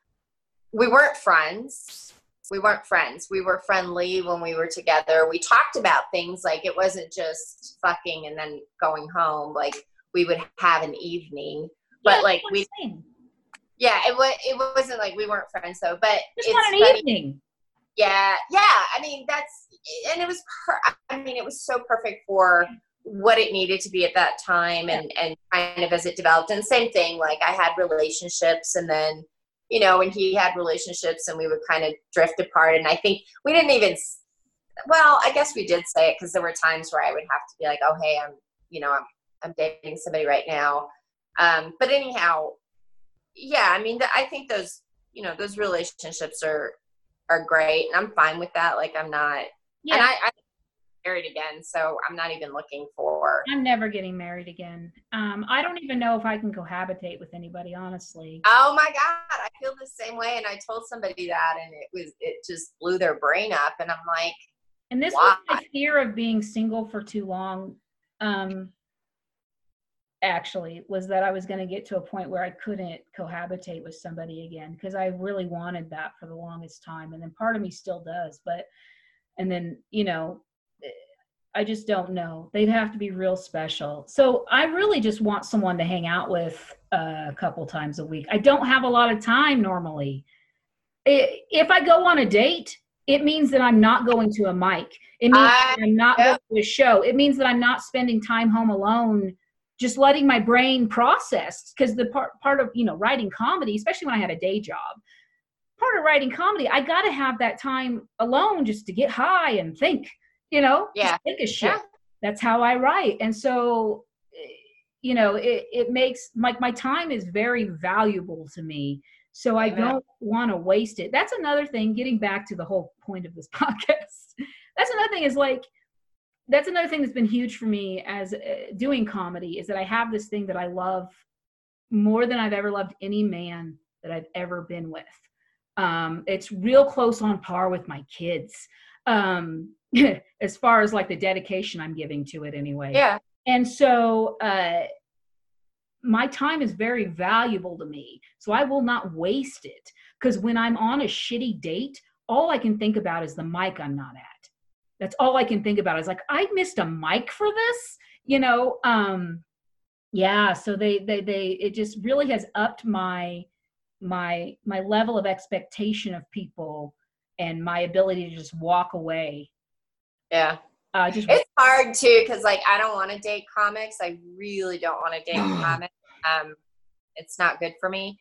we weren't friends. We weren't friends. We were friendly when we were together. We talked about things like it wasn't just fucking and then going home. Like we would have an evening, but yeah, like we. Yeah, it was. It wasn't like we weren't friends though. But just it's an funny. evening yeah yeah i mean that's and it was per- i mean it was so perfect for what it needed to be at that time and and kind of as it developed. And same thing like i had relationships and then you know and he had relationships and we would kind of drift apart. And i think we didn't even well i guess we did say it because there were times where i would have to be like oh hey i'm you know i'm i'm dating somebody right now. Um but anyhow yeah i mean i think those you know those relationships are are great and I'm fine with that. Like I'm not yeah. and I, I married again, so I'm not even looking for I'm never getting married again. Um I don't even know if I can cohabitate with anybody, honestly. Oh my god, I feel the same way and I told somebody that and it was it just blew their brain up and I'm like And this why? was my fear of being single for too long. Um actually was that I was going to get to a point where I couldn't cohabitate with somebody again because I really wanted that for the longest time and then part of me still does but and then you know I just don't know. They'd have to be real special. So I really just want someone to hang out with uh, a couple times a week. I don't have a lot of time normally. If I go on a date it means that I'm not going to a mic. It means I, I'm not yeah. going to a show. It means that I'm not spending time home alone just letting my brain process because the part part of you know writing comedy especially when i had a day job part of writing comedy i got to have that time alone just to get high and think you know yeah. think of shit. Yeah. that's how i write. And so you know it, it makes like my, my time is very valuable to me. So i don't want to waste it. That's another thing getting back to the whole point of this *laughs* podcast. That's another thing is like that's another thing that's been huge for me as uh, doing comedy is that I have this thing that I love more than I've ever loved any man that I've ever been with. Um, it's real close on par with my kids, um, *laughs* as far as like the dedication I'm giving to it anyway. Yeah. And so, uh, my time is very valuable to me. So I will not waste it. Because when I'm on a shitty date, all I can think about is the mic I'm not at that's all i can think about is like i missed a mic for this you know um yeah so they they they it just really has upped my my my level of expectation of people and my ability to just walk away. Yeah. Uh, just it's hard too because like i don't want to date comics i really don't want to date *sighs* comics um it's not good for me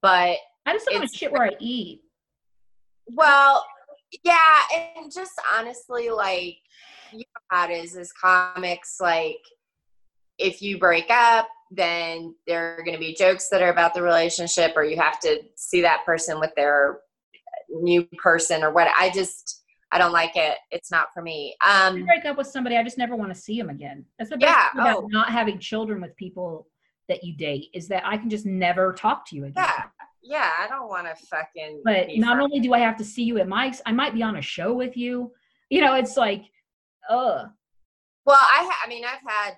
but i just don't want to shit where i eat. Well yeah and just honestly like you know how it is as comics like if you break up then there are going to be jokes that are about the relationship or you have to see that person with their new person or what i just i don't like it. It's not for me. Um you break up with somebody i just never want to see them again. That's the best yeah, thing about oh. not having children with people that you date is that i can just never talk to you again. Yeah yeah, I don't want to fucking. But not only do I have to see you at mics, I might be on a show with you. You know, it's like ugh. Well, I ha- I mean I've had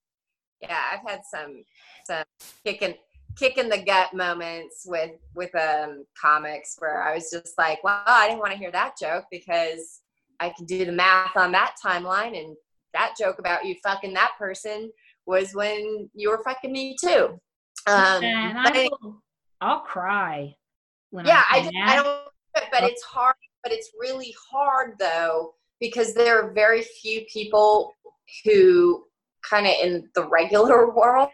*laughs* yeah I've had some some kicking kicking the gut moments with with um comics where I was just like, well, I didn't want to hear that joke because I can do the math on that timeline and that joke about you fucking that person was when you were fucking me too. Um, and I will, I'll cry. yeah, I, just, I don't, but it's hard. But it's really hard though because there are very few people who kind of in the regular *laughs* world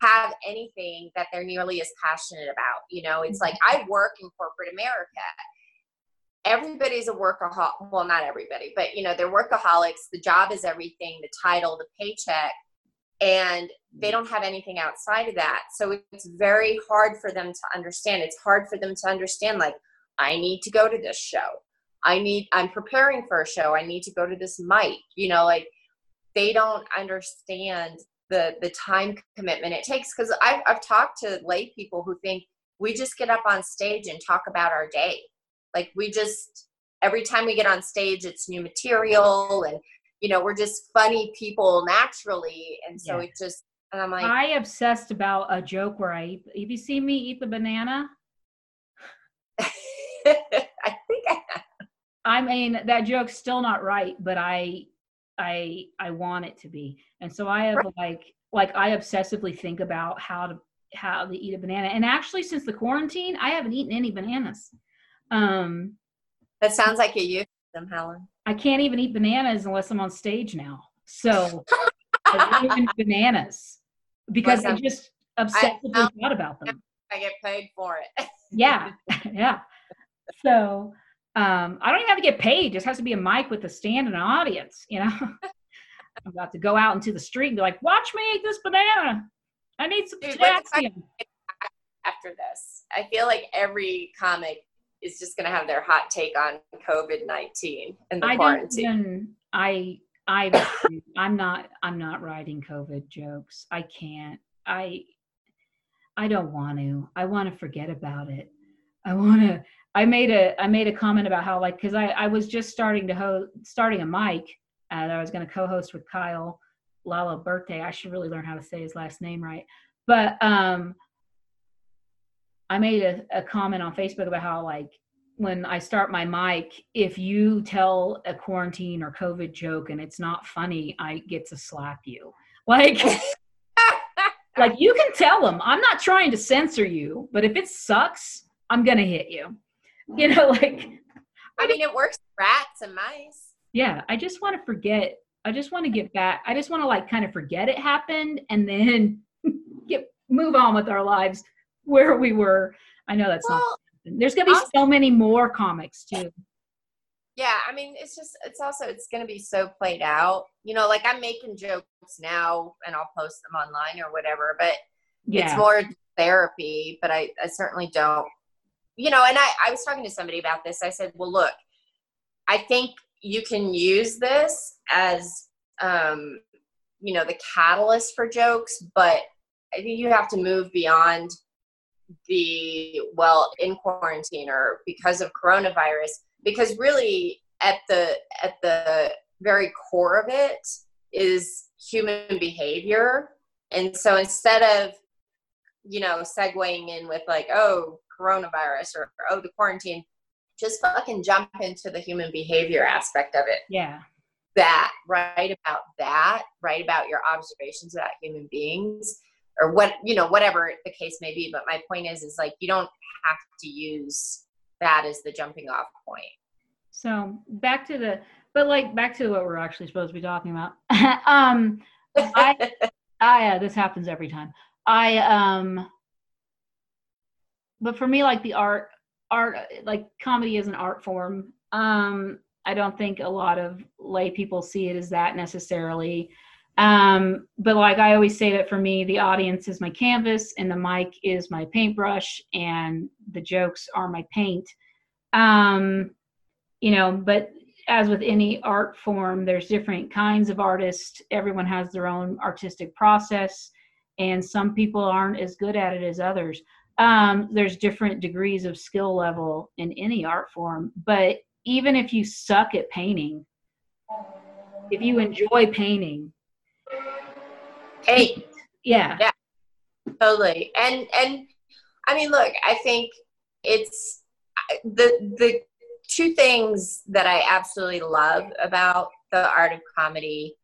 have anything that they're nearly as passionate about. You know, it's like mm-hmm. I work in corporate America. Everybody's a workaholic. Well, not everybody, but you know, they're workaholics. The job is everything, the title, the paycheck, and they mm. don't have anything outside of that. So it's very hard for them to understand. It's hard for them to understand, like, I need to go to this show. I need, I'm preparing for a show. I need to go to this mic. You know, like, they don't understand the the time commitment it takes because I've, I've talked to lay people who think we just get up on stage and talk about our day like we just every time we get on stage it's new material and you know we're just funny people naturally and so yeah. it just and i'm like i obsessed about a joke where i eat have you seen me eat the banana *laughs* i think i have. i mean that joke's still not right but i I I want it to be. And so I have right. like like I obsessively think about how to how to eat a banana. And actually since the quarantine, I haven't eaten any bananas. Um that sounds like you use them, Helen. I can't even eat bananas unless I'm on stage now. So *laughs* bananas because I just obsessively I, thought about them. *laughs* I get paid for it. *laughs* yeah. Yeah. So um, I don't even have to get paid. It just has to be a mic with a stand and an audience. You know, I'm about to go out into the street and be like, "Watch me eat this banana. I need some potassium." After this, I feel like every comic is just going to have their hot take on COVID nineteen and the I quarantine. Even, I I I'm not I'm not writing COVID jokes. I can't. I I don't want to. I want to forget about it. I want to I made a I made a comment about how like because I I was just starting to host starting a mic uh, that I was going to co-host with Kyle Lala Birthday. I should really learn how to say his last name right. But um, I made a, a comment on Facebook about how like when I start my mic, if you tell a quarantine or COVID joke and it's not funny, I get to slap you. Like, *laughs* like you can tell them. I'm not trying to censor you, but if it sucks, I'm gonna hit you. You know, *laughs* like I mean it works rats and mice. Yeah, I just want to forget. I just want to get back. I just want to like kind of forget it happened and then *laughs* get move on with our lives where we were. I know that's well, not there's gonna be also, so many more comics too. Yeah, I mean it's just it's also it's gonna be so played out. You know, like I'm making jokes now and I'll post them online or whatever, but yeah. it's more therapy, but I, I certainly don't you know, and I, I was talking to somebody about this. I said, well, look, I think you can use this as, um, you know, the catalyst for jokes, but I think you have to move beyond the, well, in quarantine or because of coronavirus, because really at the, at the very core of it is human behavior. And so instead of, you know, segueing in with like, oh, coronavirus or, or oh the quarantine just fucking jump into the human behavior aspect of it yeah that write about that write about your observations about human beings or what you know whatever the case may be but my point is is like you don't have to use that as the jumping off point so back to the but like back to what we're actually supposed to be talking about *laughs* um i *laughs* i uh, this happens every time i um but for me, like the art, art, like comedy is an art form. Um, I don't think a lot of lay people see it as that necessarily. Um, but like I always say that for me, the audience is my canvas and the mic is my paintbrush and the jokes are my paint. Um, you know, but as with any art form, there's different kinds of artists. Everyone has their own artistic process, and some people aren't as good at it as others um, there's different degrees of skill level in any art form but even if you suck at painting if you enjoy painting, paint. Yeah. Yeah. Totally. And and I mean, look, I think it's the the two things that I absolutely love about the art of comedy.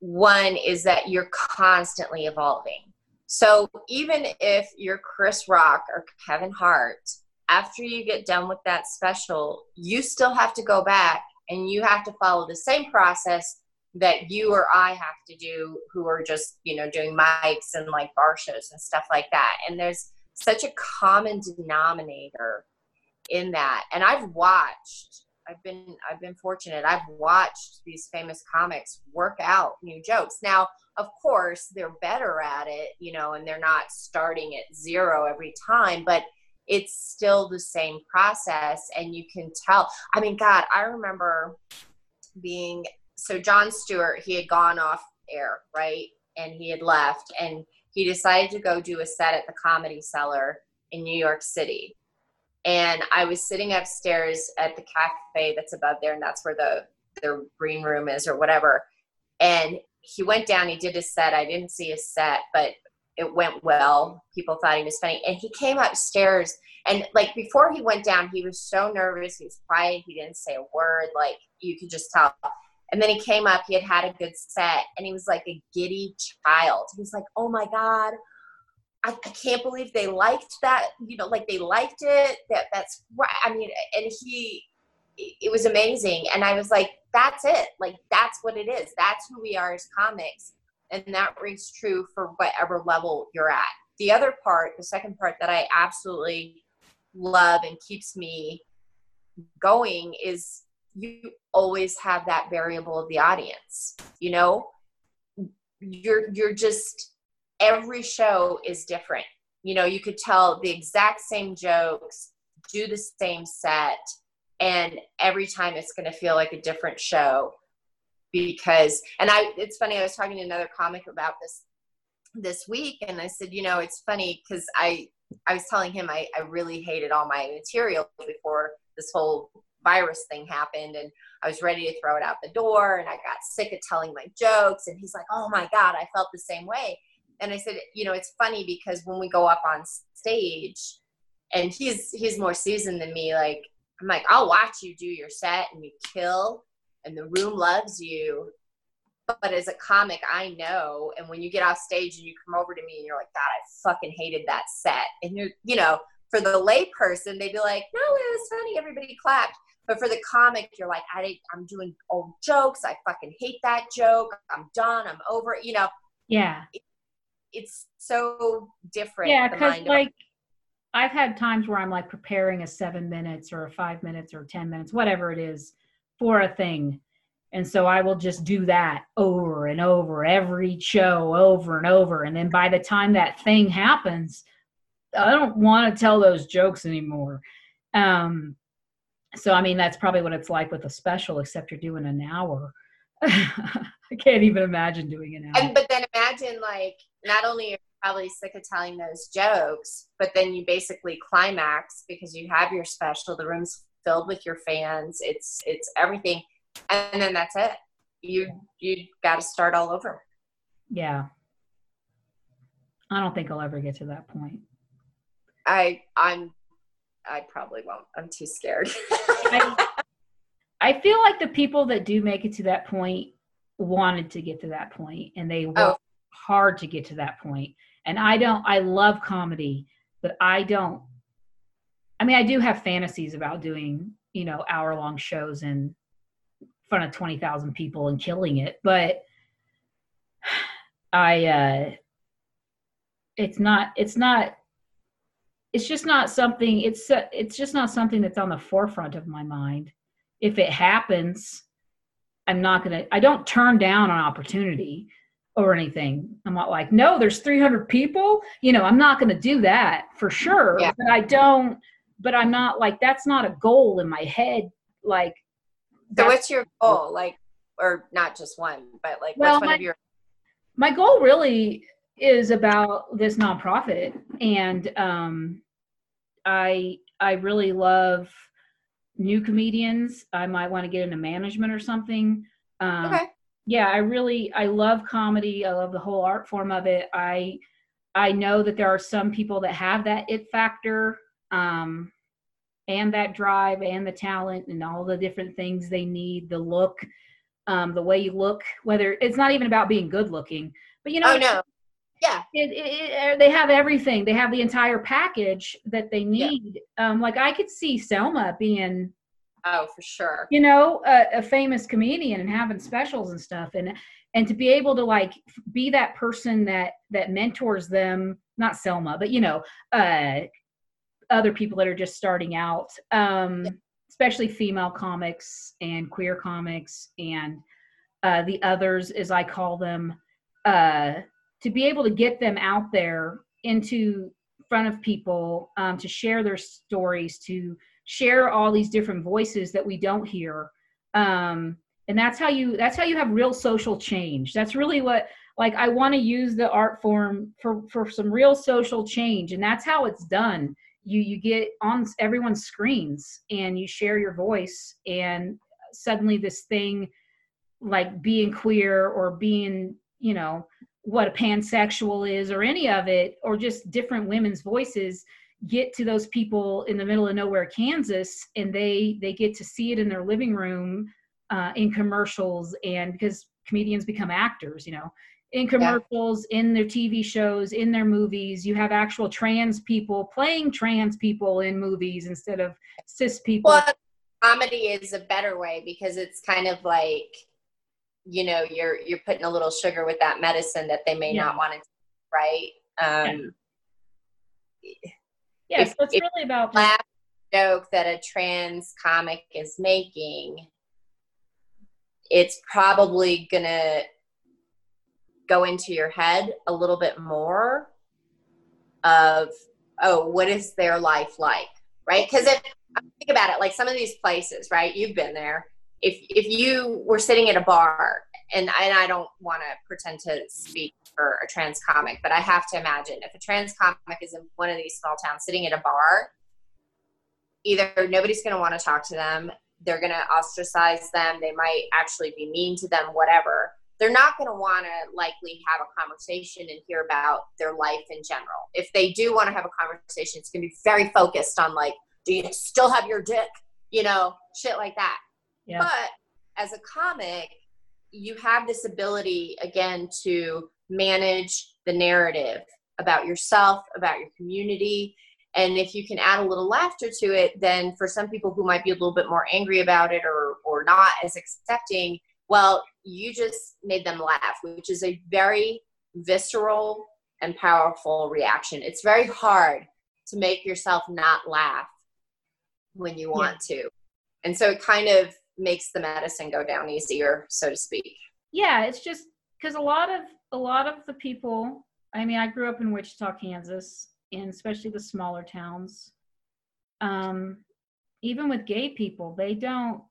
One is that you're constantly evolving. So even if you're Chris Rock or Kevin Hart, after you get done with that special, you still have to go back and you have to follow the same process that you or I have to do who are just, you know, doing mics and like bar shows and stuff like that. And there's such a common denominator in that. And I've watched I've been I've been fortunate. I've watched these famous comics work out new jokes. Now, of course, they're better at it, you know, and they're not starting at zero every time, but it's still the same process and you can tell. I mean, god, I remember being so Jon Stewart, he had gone off air, right? And he had left and he decided to go do a set at the Comedy Cellar in New York City. And I was sitting upstairs at the cafe that's above there, and that's where the their green room is or whatever. And he went down, he did a set. I didn't see a set, but it went well. People thought he was funny. And he came upstairs and like before he went down, he was so nervous. He was quiet. He didn't say a word. Like you could just tell. And then he came up, he had had a good set, and he was like a giddy child. He was like, oh my God, I, I can't believe they liked that, you know, like they liked it. That that's right. I mean, and he, it was amazing. And I was like, that's it. Like, that's what it is. That's who we are as comics. And that rings true for whatever level you're at. The other part, the second part that I absolutely love and keeps me going is you always have that variable of the audience you know? You're you're just every show is different. You know you could tell the exact same jokes do the same set and every time it's going to feel like a different show because and i it's funny i was talking to another comic about this this week and i said you know it's funny because i i was telling him I, I really hated all my material before this whole virus thing happened and I was ready to throw it out the door and I got sick of telling my jokes and he's like, "Oh my god, I felt the same way." And I said, "You know, it's funny because when we go up on stage and he's he's more seasoned than me like I'm like, "I'll watch you do your set and you kill and the room loves you." But as a comic, I know, and when you get off stage and you come over to me and you're like, God, I fucking hated that set. And you're, you know, for the layperson, they'd be like, no, it was funny. Everybody clapped. But for the comic, you're like, I, I'm doing old jokes. I fucking hate that joke. I'm done. I'm over it. You know. Yeah. It, it's so different. Yeah, because like I've had times where I'm like preparing a seven minutes or a five minutes or ten minutes, whatever it is, for a thing. And so I will just do that over and over, every show over and over. And then by the time that thing happens, I don't want to tell those jokes anymore. Um, so I mean that's probably what it's like with a special, except you're doing an hour. *laughs* I can't even imagine doing an hour. And but then imagine like not only you're you probably sick of telling those jokes, but then you basically climax because you have your special, the room's filled with your fans, it's it's everything. And then that's it. You you gotta start all over. Yeah. I don't think I'll ever get to that point. I I'm I probably won't. I'm too scared. I, *laughs* I, feel like the people that do make it to that point wanted to get to that point and they worked oh. hard to get to that point. And I don't, I love comedy, but I don't, I mean, I do have fantasies about doing, you know, hour long shows in front of 20,000 people and killing it. But *sighs* I, uh, it's not, it's not, it's just not something it's it's just not something that's on the forefront of my mind. If it happens i'm not gonna i don't turn down an opportunity or anything. I'm not like no there's 300 people. You know i'm not gonna do that for sure yeah. but i don't but i'm not like that's not a goal in my head like so what's your goal? Like or not just one but like well, my, your- my goal really is about this nonprofit and um I I really love new comedians. I might want to get into management or something. Um, okay. yeah, I really I love comedy. I love the whole art form of it. I I know that there are some people that have that it factor um, and that drive and the talent and all the different things they need, the look, um, the way you look, whether it's not even about being good looking, but you know, oh, no. Yeah. It, it, it, they have everything. They have the entire package that they need. Yeah. Um, like I could see Selma being Oh, for sure. You know, a, a, famous comedian and having specials and stuff, and and to be able to like be that person that that mentors them, not Selma, but you know, uh, other people that are just starting out, um, yeah. especially female comics and queer comics and uh, the others, as I call them, uh, to be able to get them out there into front of people um, to share their stories to share all these different voices that we don't hear. Um, and that's how you that's how you have real social change. That's really what like i want to use the art form for for some real social change. And that's how it's done. You you get on everyone's screens and you share your voice and suddenly this thing like being queer or being you know what a pansexual is or any of it or just different women's voices get to those people in the middle of nowhere kansas and they they get to see it in their living room uh, in commercials and because comedians become actors you know in commercials yeah. in their tv shows in their movies you have actual trans people playing trans people in movies instead of cis people well comedy is a better way because it's kind of like you know you're you're putting a little sugar with that medicine that they may yeah. not want to right um yeah yeah, if, so it's really about last joke that a trans comic is making. It's probably gonna go into your head a little bit more of oh, what is their life like, right? Because if think about it, like some of these places, right? You've been there. If if you were sitting at a bar, and and I don't want to pretend to speak for a trans comic, but I have to imagine if a trans comic is in one of these small towns sitting at a bar, either nobody's going to want to talk to them, they're going to ostracize them, they might actually be mean to them, whatever. They're not going to want to likely have a conversation and hear about their life in general. If they do want to have a conversation, it's going to be very focused on like, do you still have your dick? You know, shit like that. Yeah. But as a comic, you have this ability again to manage the narrative about yourself, about your community. And if you can add a little laughter to it, then for some people who might be a little bit more angry about it or, or not as accepting, well, you just made them laugh, which is a very visceral and powerful reaction. It's very hard to make yourself not laugh when you want yeah. to. And so it kind of makes the medicine go down easier, so to speak. Yeah, it's just because a lot of a lot of the people i mean i grew up in wichita kansas and especially the smaller towns. Um, even with gay people they don't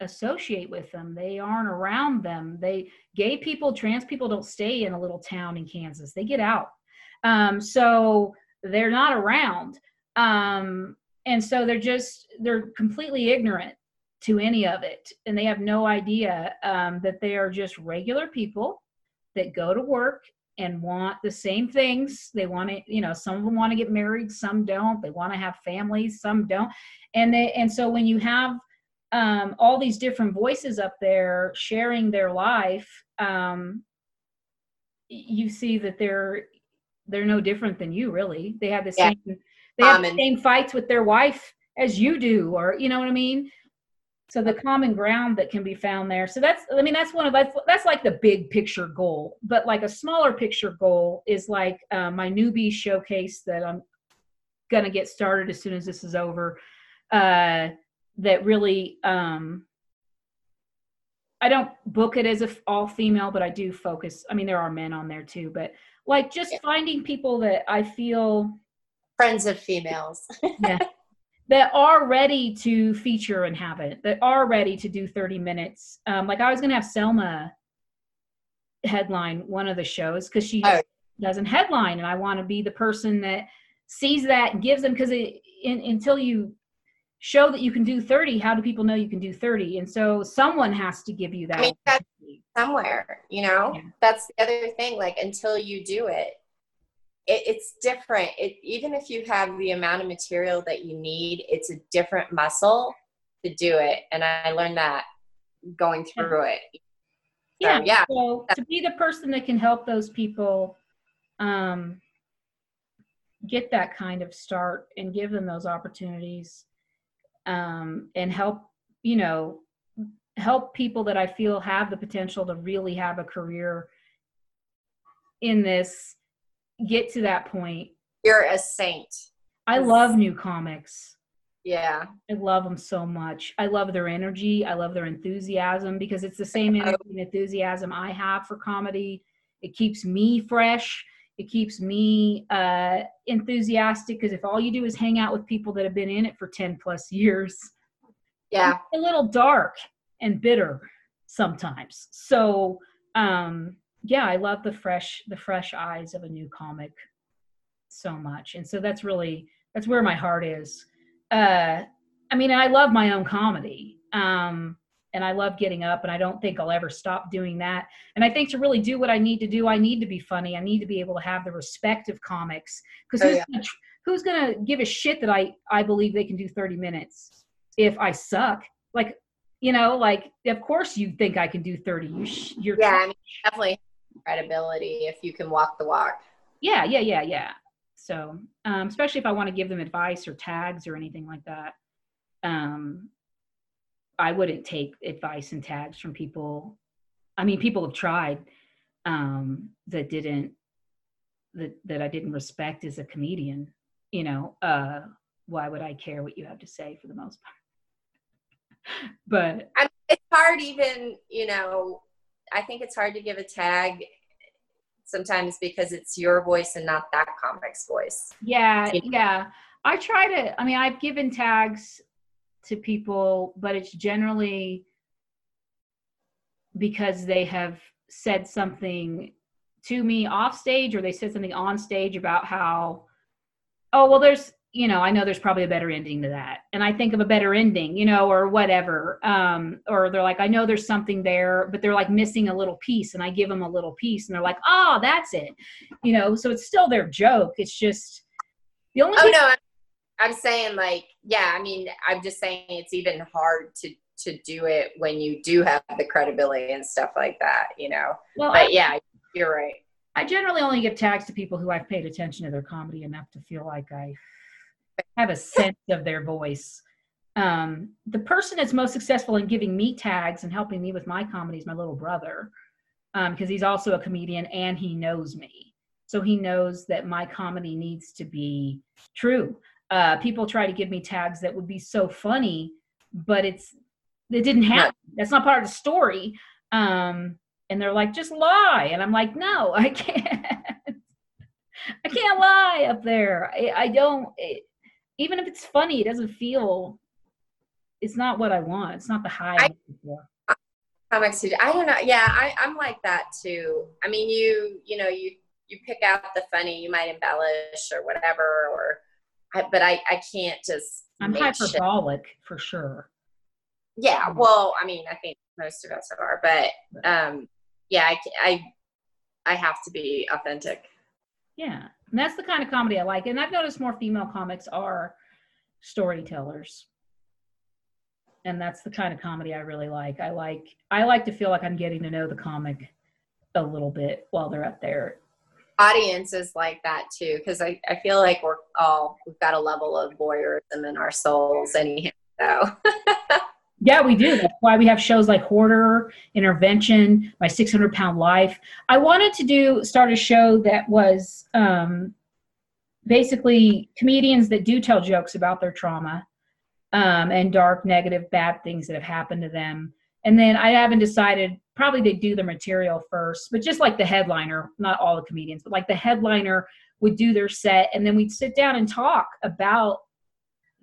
associate with them. They aren't around them. They gay people trans people don't stay in a little town in kansas. They get out. Um, so they're not around. Um, and so they're just they're completely ignorant to any of it and they have no idea um, that they are just regular people that go to work and want the same things. They want to you know some of them want to get married some don't. They want to have families some don't. And they and so when you have um, all these different voices up there sharing their life um, you see that they're they're no different than you really. They have the yeah. same they have um, the same fights with their wife as you do or you know what i mean so the common ground that can be found there. So that's i mean that's one of that's, that's like the big picture goal. But like a smaller picture goal is like uh, my newbie showcase that i'm gonna get started as soon as this is over uh, that really um, i don't book it as a all female but i do focus i mean there are men on there too but like just yeah. finding people that i feel friends of females. *laughs* Yeah that are ready to feature and have it, that are ready to do 30 minutes. Um, like I was going to have Selma headline one of the shows because she oh. doesn't headline, and I want to be the person that sees that and gives them because until you show that you can do 30 how do people know you can do 30 and so someone has to give you that I mean, somewhere, you know? Yeah. That's the other thing. Like until you do it, it, it's different. It, even if you have the amount of material that you need, it's a different muscle to do it. And I learned that going through it. yeah. So, yeah. So to be the person that can help those people um, get that kind of start and give them those opportunities um, and help, you know, help people that I feel have the potential to really have a career in this get to that point. You're a saint. I love new comics. Yeah. I love them so much. I love their energy. I love their enthusiasm because it's the same energy and enthusiasm I have for comedy. It keeps me fresh. It keeps me uh, enthusiastic because if all you do is hang out with people that have been in it for 10 plus years, yeah, a little dark and bitter sometimes. So, um, yeah, I love the fresh the fresh eyes of a new comic so much, and so that's really that's where my heart is. Uh, I mean, I love my own comedy, um, and I love getting up, and I don't think I'll ever stop doing that. And I think to really do what I need to do, I need to be funny. I need to be able to have the respect of comics because oh, who's, yeah. gonna, who's gonna give a shit that I I believe they can do thirty minutes if I suck? Like you know, like of course you think I can do 30. You sh- you're yeah, I mean, definitely credibility if you can walk the walk. Yeah, yeah, yeah, yeah. So, um, especially if I want to give them advice or tags or anything like that, um, I wouldn't take advice and tags from people. I mean, people have tried um, that didn't that that I didn't respect as a comedian. You know, uh, why would I care what you have to say for the most part? *laughs* but I mean, it's hard, even you know, I think it's hard to give a tag sometimes because it's your voice and not that comic's voice. Yeah, yeah. I try to, I mean, I've given tags to people, but it's generally because they have said something to me off stage or they said something on stage about how, oh, well, there's, you know, I know there's probably a better ending to that. And I think of a better ending, you know, or whatever. Um, or they're like, I know there's something there, but they're like missing a little piece. And I give them a little piece and they're like, oh, that's it. You know, so it's still their joke. It's just the only. Oh, no. I'm, I'm saying, like, yeah, I mean, I'm just saying it's even hard to to do it when you do have the credibility and stuff like that, you know. Well, but I, yeah, you're right. I generally only give tags to people who I've paid attention to their comedy enough to feel like I have a sense of their voice. Um, the person that's most successful in giving me tags and helping me with my comedy is my little brother, because um, he's also a comedian and he knows me. So he knows that my comedy needs to be true. Uh, people try to give me tags that would be so funny, but it's it didn't happen. That's not part of the story. Um, and they're like, just lie. And I'm like, no, I can't. *laughs* I can't lie up there. I, I don't. It, even if it's funny, it doesn't feel. It's not what I want. It's not the high. I, comics. I don't know. Yeah, I, I'm like that too. I mean, you you know you you pick out the funny. You might embellish or whatever, or I, but I I can't just. I'm hyperbolic shit. for sure. Yeah, well, I mean, I think most of us are, but um, yeah, I, I I have to be authentic. Yeah, and that's the kind of comedy I like. And I've noticed more female comics are storytellers. And that's the kind of comedy I really like. I like I like to feel like I'm getting to know the comic a little bit while they're up there. Audiences like that too, because I, I feel like we're all we've got a level of voyeurism in our souls anyhow. So *laughs* Yeah, we do. That's why we have shows like Hoarder, Intervention, My 600 Pound Life. I wanted to do start a show that was um, basically comedians that do tell jokes about their trauma um, and dark, negative, bad things that have happened to them. And then I haven't decided. Probably they do the material first, but just like the headliner, not all the comedians, but like the headliner would do their set, and then we'd sit down and talk about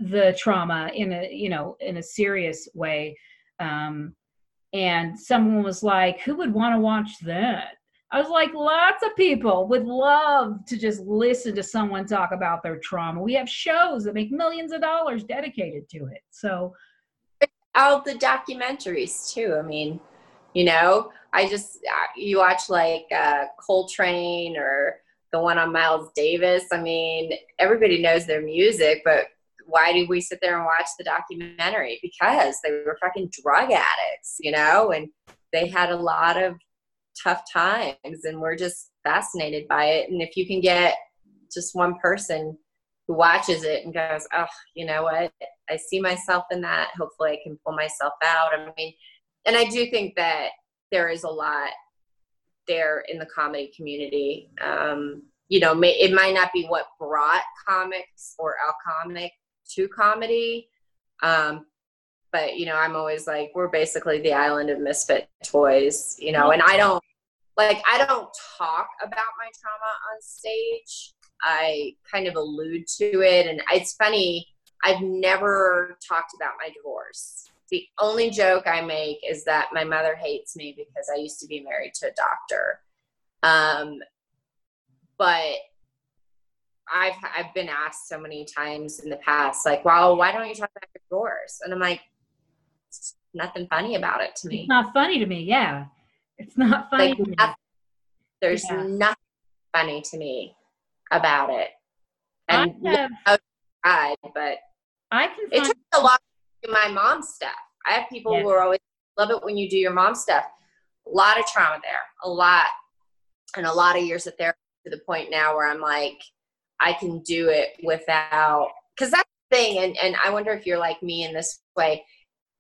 the trauma in a you know in a serious way. Um, and someone was like who would want to watch that? I was like lots of people would love to just listen to someone talk about their trauma. We have shows that make millions of dollars dedicated to it. So all the documentaries too i mean You know, I just uh, you watch like uh, Coltrane or the one on Miles Davis. I mean, everybody knows their music, but why did we sit there and watch the documentary? Because they were fucking drug addicts, you know, and they had a lot of tough times, and we're just fascinated by it. And if you can get just one person who watches it and goes, oh, you know what? I see myself in that. Hopefully, I can pull myself out. I mean, and I do think that there is a lot there in the comedy community. Um, you know, may, it might not be what brought comics or Al Comic to comedy. Um, but you know, I'm always like, we're basically the island of misfit toys, you know, and I don't like I don't talk about my trauma on stage. I kind of allude to it. And it's funny, I've never talked about my divorce. The only joke I make is that my mother hates me because I used to be married to a doctor. Um, but I've I've been asked so many times in the past, like, "Well, why don't you talk about your divorce?" And I'm like, nothing funny about it to me. It's not funny to me. Yeah, it's not funny. Like, nothing, there's yeah. nothing funny to me about it. And I have, tried, but I can. it took a lot to my mom's stuff. I have people who are always love it when you do your mom stuff. A lot of trauma there, a lot, and a lot of years of therapy to the point now where I'm like, I can do it without because that's the thing. And and I wonder if you're like me in this way.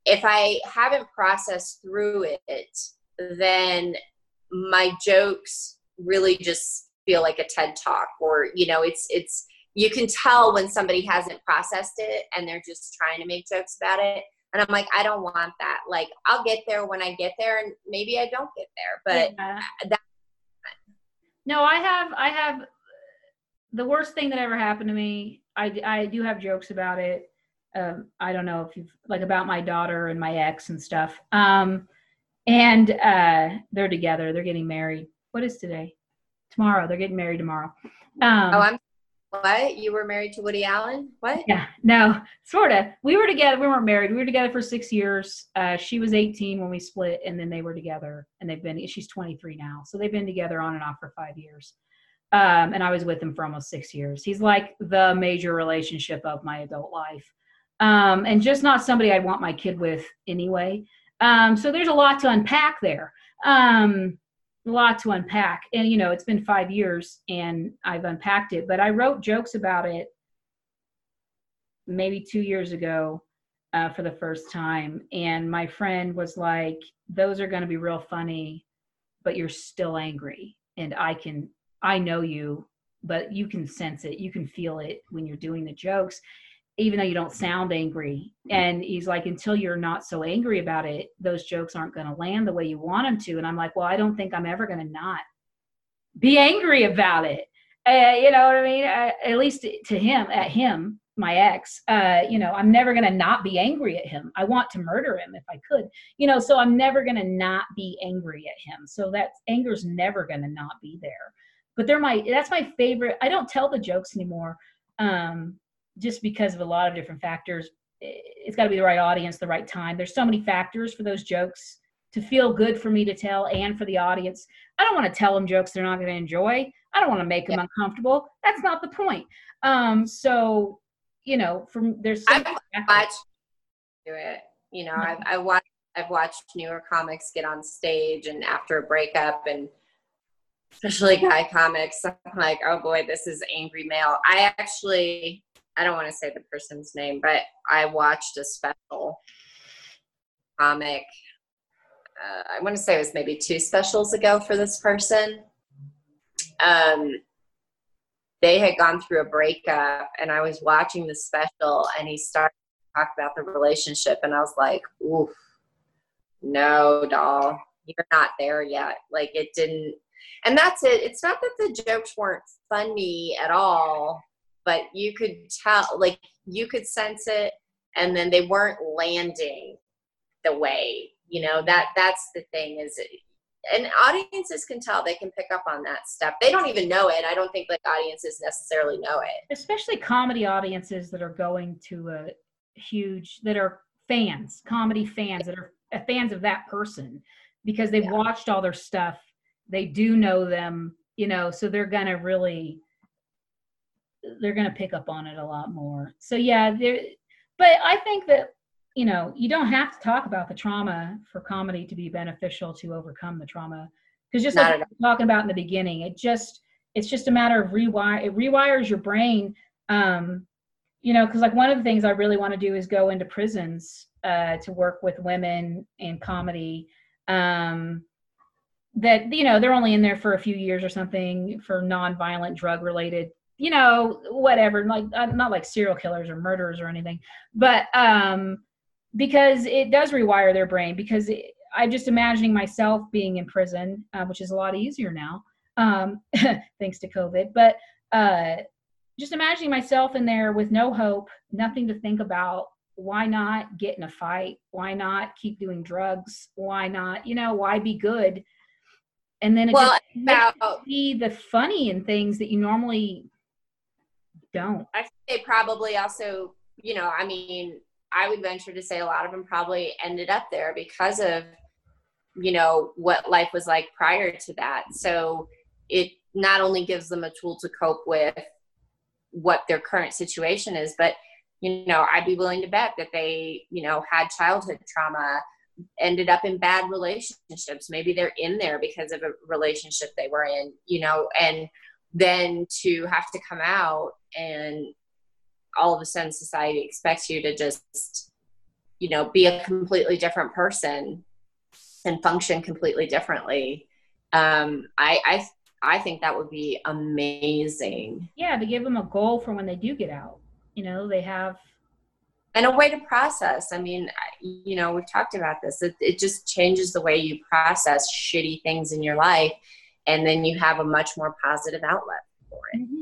If I haven't processed through it, then my jokes really just feel like a TED talk or, you know, it's, it's, you can tell when somebody hasn't processed it and they're just trying to make jokes about it. And I'm like, I don't want that. Like, I'll get there when I get there, and maybe I don't get there. But yeah. that. No, I have, I have the worst thing that ever happened to me. I, I do have jokes about it. Um, I don't know if you've like about my daughter and my ex and stuff. Um, and uh, they're together. They're getting married. What is today? tomorrow. They're getting married tomorrow. Um, oh, I'm what? You were married to Woody Allen? What? Yeah, no, sort of. We were together. We weren't married. We were together for six years. Uh, she was 18 when we split, and then they were together. And they've been. She's 23 now, so they've been together on and off for five years. Um, and I was with him for almost six years. He's like the major relationship of my adult life, um, and just not somebody I'd want my kid with anyway. Um, so there's a lot to unpack there. Um, a lot to unpack. And, you know, it's been five years and I've unpacked it, but I wrote jokes about it maybe two years ago uh, for the first time. And my friend was like, those are going to be real funny, but you're still angry. And I can, I know you, but you can sense it. You can feel it when you're doing the jokes even though you don't sound angry. And he's like, until you're not so angry about it, those jokes aren't going to land the way you want them to. And I'm like, well, I don't think I'm ever going to not be angry about it. Uh, you know what I mean? Uh, at least to him, at him, my ex, uh, you know, I'm never going to not be angry at him. I want to murder him if I could, you know, so I'm never going to not be angry at him. So that anger's never going to not be there. But they're my, that's my favorite. I don't tell the jokes anymore. Um, just because of a lot of different factors. It's got to be the right audience, the right time. There's so many factors for those jokes to feel good for me to tell and for the audience. I don't want to tell them jokes they're not going to enjoy. I don't want to make them yeah. uncomfortable. That's not the point. Um, so, you know, from there's. I've watched do it. You know, I've, I watched I've watched newer comics get on stage and after a breakup and especially guy comics, I'm like, oh boy, this is angry male. I actually I don't want to say the person's name, but I watched a special comic. Uh, I want to say it was maybe two specials ago for this person. Um, they had gone through a breakup, and I was watching the special, and he started to talk about the relationship, and I was like, "Oof, no, doll, you're not there yet." Like it didn't, and that's it. It's not that the jokes weren't funny at all but you could tell like you could sense it and then they weren't landing the way you know that that's the thing is and audiences can tell they can pick up on that stuff they don't even know it i don't think like audiences necessarily know it especially comedy audiences that are going to a huge that are fans comedy fans that are uh, fans of that person because they've yeah. watched all their stuff. They do know them, you know, so they're gonna really they're gonna pick up on it a lot more. So yeah, there but I think that you know, you don't have to talk about the trauma for comedy to be beneficial to overcome the trauma. Because just like talking about in the beginning, it just it's just a matter of rewire it rewires your brain. Um, you know, because like one of the things I really want to do is go into prisons uh, to work with women in comedy. Um, that you know they're only in there for a few years or something for non-violent drug related you know whatever like uh, not like serial killers or murderers or anything. But um because it does rewire their brain because it, i'm just imagining myself being in prison uh, which is a lot easier now um, *laughs* thanks to covid but uh, just imagining myself in there with no hope nothing to think about why not get in a fight? Why not keep doing drugs? Why not you know why be good and then it well, about, see the funny in things that you normally don't i say probably also you know i mean I would venture to say a lot of them probably ended up there because of, you know, what life was like prior to that. So it not only gives them a tool to cope with what their current situation is, but, you know, I'd be willing to bet that they, you know, had childhood trauma, ended up in bad relationships. Maybe they're in there because of a relationship they were in, you know, and then to have to come out and all of a sudden society expects you to just you know be a completely different person and function completely differently. Um i i i think that would be amazing. Yeah to give them a goal for when they do get out. You know they have and a way to process. I mean you know we've talked about this. It, it just changes the way you process shitty things in your life and then you have a much more positive outlet for it. Mm-hmm